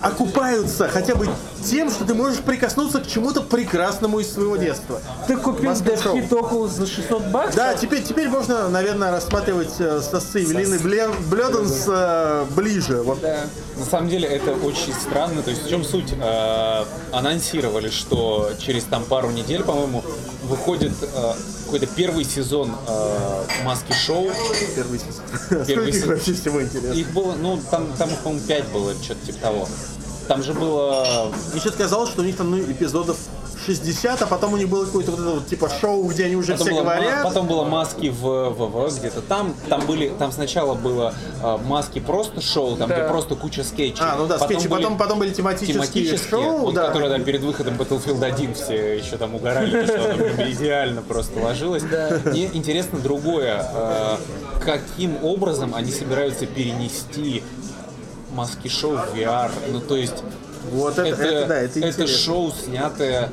окупаются хотя бы тем, что ты можешь прикоснуться к чему-то прекрасному из своего детства. Ты купил. DevKit Oculus за 600 баксов? Да, теперь, теперь можно, наверное, рассматривать э, сосцы Евелины Блёденс э, ближе. Вот. На самом деле это очень странно. То есть в чем суть? Э, анонсировали, что через там пару недель, по-моему, выходит э, какой-то первый сезон э, маски шоу. Первый сезон. Их сезон. вообще всего интересно? Их было, ну там, там их, по-моему, 5 было, что-то типа того. Там же было... Мне что-то казалось, что у них там ну, эпизодов 60, а потом у них было какое-то вот это вот типа шоу, где они уже Потом все было, говорят. потом было маски в ВВ где-то там. Там были, там сначала было э, маски просто шоу, там Да. где просто куча скетчей. А, ну да, скетчи, были потом, потом были тематические, тематические, шоу, вот, да. которые там перед выходом Battlefield 1 все еще там угорали, что идеально просто ложилось. Мне интересно другое. э, каким образом они собираются перенести маски шоу в VR? Ну, то есть, Вот это, это, да, это, интересно. шоу, снятое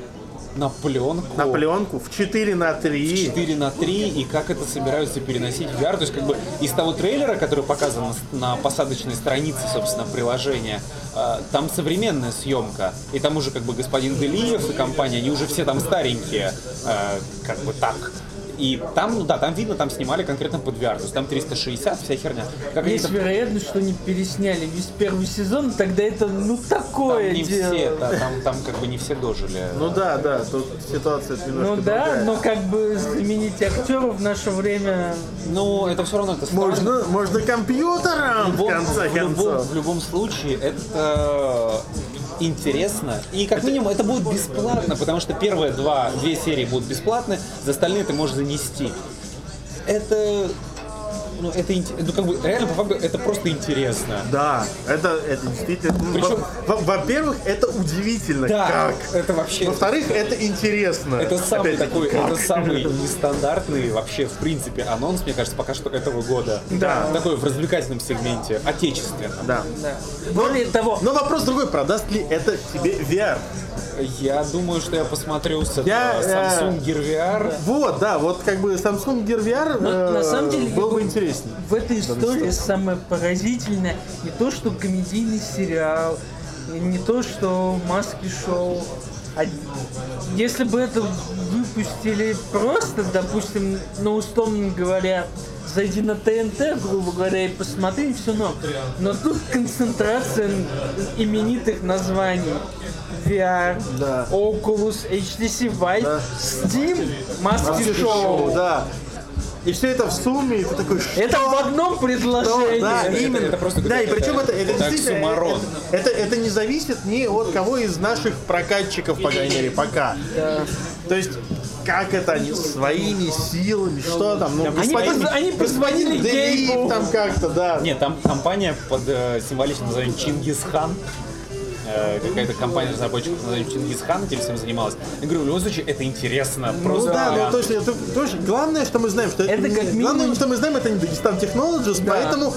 на пленку. На пленку в 4 на 3. 4 на 3 и как это собираются переносить в VR. То есть как бы из того трейлера, который показан на, на посадочной странице, собственно, приложения, э, там современная съемка. И там уже как бы господин Делиев и компания, они уже все там старенькие, э, как бы так. И там, ну да, там видно, там снимали конкретно под VR. То есть там 360, вся херня. Как Есть там- вероятность, что они пересняли весь первый сезон, тогда это ну там такое не дело. все, да, там, там как бы не все дожили. Ну да, да, тут ситуация немножко Ну да, другая. но как бы заменить актеров в наше время Ну, это все равно это странно. Можно, можно компьютером, в любом- конце в, любом, концов. в любом случае это интересно. И как минимум это будет бесплатно, потому что первые два, две серии будут бесплатны, за остальные ты можешь занести. Это ну, это ну, как бы, реально, по факту, это просто интересно. Да, это, это действительно... ну, Причем- во- во- Во-первых, это удивительно, Да, как. это вообще... Во-вторых, это интересно. Это самый такой, как? это самый нестандартный вообще, в принципе, анонс, мне кажется, пока что этого года. Да. Такой в развлекательном сегменте, отечественном. Да. Да. Более того, Но вопрос другой, продаст ли это тебе VR? Я думаю, что я посмотрю с Я, э, Samsung Gear VR. Вот, да, вот как бы Samsung Gear VR Но э, на самом деле был бы я- интереснее. в этой истории самое поразительное не то, что комедийный сериал, и не то, что маски шоу. А если бы это выпустили просто, допустим, ну условно говоря, зайди на ТНТ, грубо говоря, и посмотри, все но. Но тут концентрация именитых названий. VR, Да. Oculus, HTC Vive, Steam, маски шоу. Да. И все это в сумме, и ты такой, что? Это в одном предложении. Да, Это- именно. это просто да, и причем это, это действительно, это, это, это не зависит ни от кого из наших прокатчиков, по крайней мере, пока. То есть, как это они своими силами, что там, ну, Они господин- они позвонили Гейбу. там как-то, да. Нет, там компания под э, символичным названием Чингисхан. Э, какая-то компания разработчиков названием Чингисхан этим всем занималась. Я говорю, в любом случае, это интересно. Ну Просто да, ну точно, это точно. Главное, что мы знаем, что Это не- как минимум- главное, что мы знаем, это не Дагестан Technologies, поэтому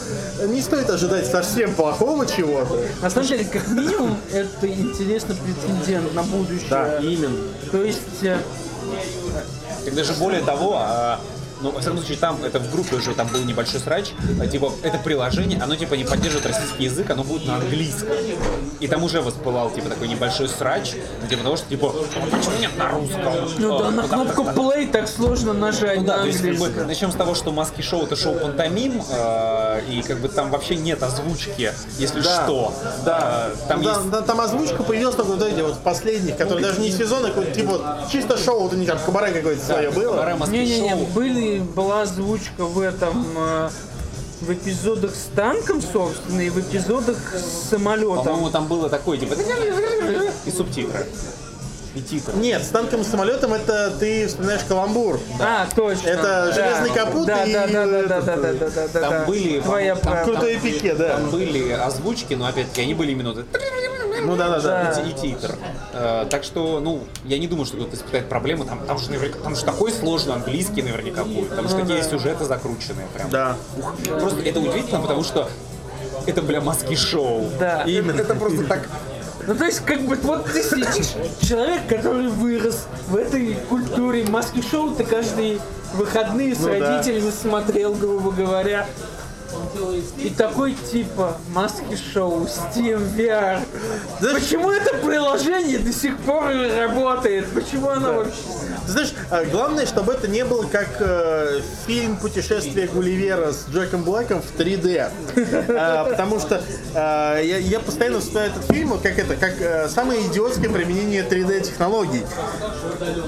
не стоит ожидать совсем плохого чего-то. На самом деле, как минимум, это интересный претендент на будущее. именно. То есть, э, Так даже более того, а, ну, во всяком случае, там, это в группе уже, там был небольшой срач, а, типа, это приложение, оно, типа, не поддерживает российский язык, оно будет на английском. И там уже воспылал, типа, такой небольшой срач, ну, типа, того, что, типа, «А почему нет на русском? ну А, да, на вот так, кнопку play так сложно нажать Ну да, на то есть как бы, английском. начнем с того, что маски шоу это шоу пантомим, э, и как бы там вообще нет озвучки, если что. да. Э, там Да, есть. там озвучка появилась только вот эти вот последних, которые даже не сезоны, какой-то, типа чисто шоу, вот у них там кабаре какое-то свое было. Не-не-не, шоу. Была озвучка в этом, э, в эпизодах с танком, собственно, и в эпизодах с самолетом. По-моему, там было такое, типа, и субтитры. И титры. Нет, с танком и самолетом это ты вспоминаешь каламбур. А, точно. Это да. железный капут да, и да, да, да, да, этот, да, да, да, да, Там да. были, Твоя там правда. Крутое пике, да. Там были озвучки, но опять-таки они были именно Ну да, да, да. Да. и титр. Э, так что, ну, я не думаю, что кто-то испытает проблемы. Там, там же наверняка, там же такой сложный английский наверняка будет. Там же такие сюжеты закрученные прям. Да. Ух, просто это удивительно, потому что это, бля, маски шоу. Да. Именно. Это просто так. Ну, то есть, как бы, вот ты сидишь, человек, который вырос в этой культуре маски-шоу, ты каждые выходные с Ну да. родителями смотрел, грубо говоря. И такой типа маски-шоу, Steam, VR. Почему это приложение до сих пор работает? Почему оно вообще... Знаешь, а, главное, чтобы это не было как э, фильм «Путешествие Гулливера» с Джеком Блэком в 3D. <laughs> А, потому что а, я, я постоянно вспоминаю этот фильм, как это, как э, самое идиотское применение 3D-технологий.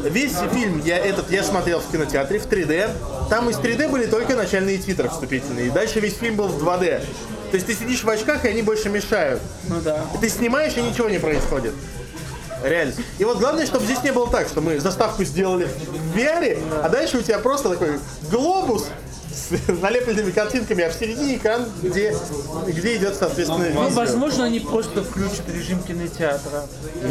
Весь фильм я этот я смотрел в кинотеатре в 3D. Там из 3D были только начальные титры вступительные. И дальше весь фильм был в 2D. То есть ты сидишь в очках, и они больше мешают. Ну да. Ты снимаешь, и ничего не происходит. Реально. И вот главное, чтобы здесь не было так, что мы заставку сделали в VR, а дальше у тебя просто такой глобус с <laughs> налепленными картинками, а в середине экран, где, где идет, соответственно, Ну, видео. возможно, они просто включат режим кинотеатра.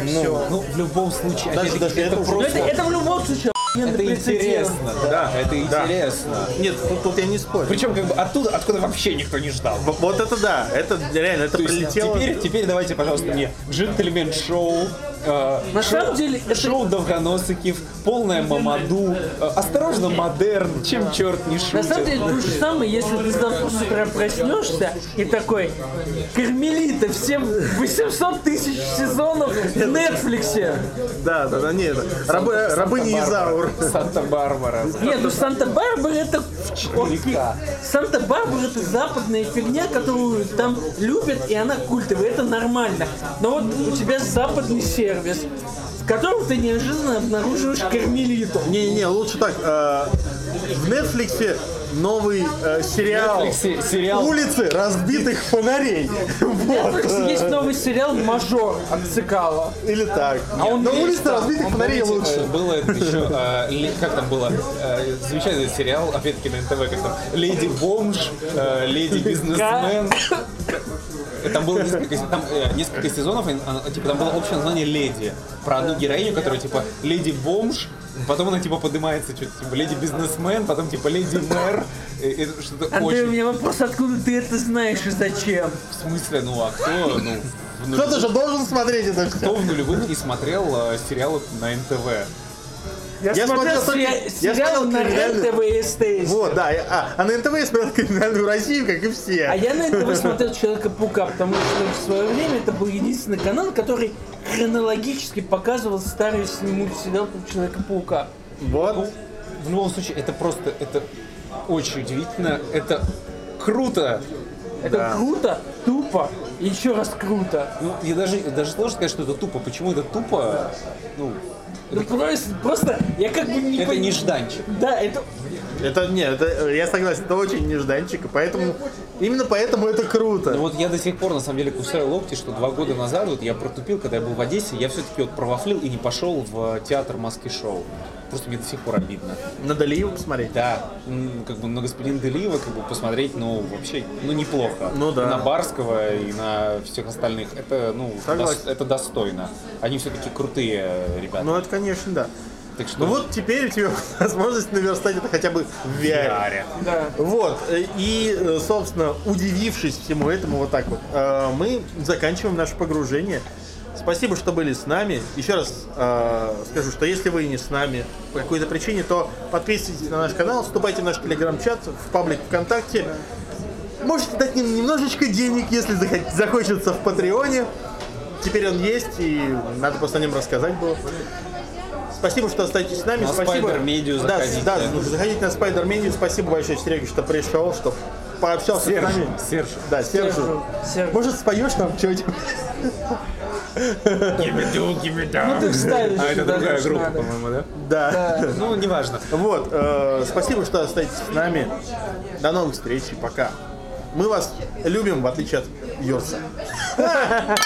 И все. Ну, в любом случае, Даже- даже это Но просто... это, это в любом случае Это интересно, да, это Да. интересно. Нет, тут, тут я не спорю. Причем как бы оттуда, откуда вообще никто не ждал. В- Вот это да, это реально, это То есть прилетело. теперь, теперь давайте, пожалуйста, мне джентльмен шоу, э, На шоу- самом деле, это- шоу Довгоносиков, полная мамаду, э, осторожно модерн, чем черт не шутит. На самом деле, то же самое, если ты завтра с утра проснешься и такой, Кармелита, всем 800 тысяч сезонов в Нетфликсе. Да, да, да, нет, рабы, рабыня Изаур. Санта-Барбара. Нет, ну Санта-Барбара это... Санта-Барбара это западная фигня, которую там любят, и она культовая, это нормально. Но вот у тебя западный сервис, в котором ты неожиданно обнаруживаешь Кармелиту. Не-не-не, лучше так. э, в Нетфликсе новый э, сериал Netflix сериал. «Улицы разбитых фонарей». <laughs> Вот. Есть новый сериал «Мажор» от Цикала. Или так. А он Но «Улицы разбитых фонарей» Помните, лучше. Было это еще, э, как там было, э, замечательный сериал, опять-таки на НТВ, как там, Леди Бомж, э, Леди Бизнесмен. <laughs> Там было несколько, там, э, несколько сезонов, и она- типа там было общее название Леди. Про одну героиню, которая типа Леди Бомж, потом она типа поднимается, что-то типа Леди Бизнесмен, потом типа Леди Мэр. И- и Что-то Андрей, у очень... меня вопрос, откуда ты это знаешь и зачем? В смысле, ну а кто? Ну, Кто-то же должен смотреть это все. кто в нулевых не смотрел э, сериалы на НТВ? Я, Я смотрел смотрел я сериал на и СТС. Вот, да. я- А, а на НТВ я смотрел криминальную Россию, как и все. А я на НТВ смотрел Человека-паука, потому что в свое время это был единственный канал, который хронологически показывал старый мультсериал про Человека-паука. Вот. В любом случае, это просто, это очень удивительно, это круто. Это Да. круто, тупо и еще раз круто. Ну, я даже, даже сложно сказать, что это тупо. Почему это тупо? Ну, Ну просто, просто я как бы не это пон- нежданчик. Да, это Это, нет, это, я согласен, это очень нежданчик, и поэтому, именно поэтому это круто. Ну вот я до сих пор, на самом деле, кусаю локти, что два года назад вот я протупил, когда я был в Одессе, я все-таки вот провафлил и не пошел в театр маски шоу. Просто мне до сих пор обидно. Надо ли его посмотреть? Да, как бы на господин Делиева как бы посмотреть, ну, вообще, ну, неплохо. Ну да. И на Барского, и на всех остальных. Это, ну, дос- это достойно. Они все-таки крутые э, ребята. Ну, это, конечно, да. так что... Ну вот теперь у тебя <laughs> возможность наверстать это хотя бы в VR. да. Вот, э, и, э, собственно, удивившись всему этому вот так вот, мы заканчиваем наше погружение. Спасибо, что были с нами. Еще раз э, скажу, что если вы не с нами по какой-то причине, то подписывайтесь на наш канал, вступайте в наш телеграм-чат, в паблик ВКонтакте. Можете дать нам немножечко денег, если захочется в Патреоне. Теперь он есть, и надо просто о нем рассказать было. Спасибо, что остаетесь с нами. На Спасибо. Spider Media да, заходите. Да, заходите на Spider Media. Спасибо большое, Серега, что пришел, что пообщался Серж, с нами. Серж. Да, Сержу. Сержу, Сержу. Может, споешь нам что-нибудь? <laughs> Ну ты вставишь. А это другая группа, по-моему, да? Да. Ну, неважно. Вот, э, спасибо, что остаетесь с нами. До новых встреч и пока. Мы вас любим, в отличие от Йорса. <laughs>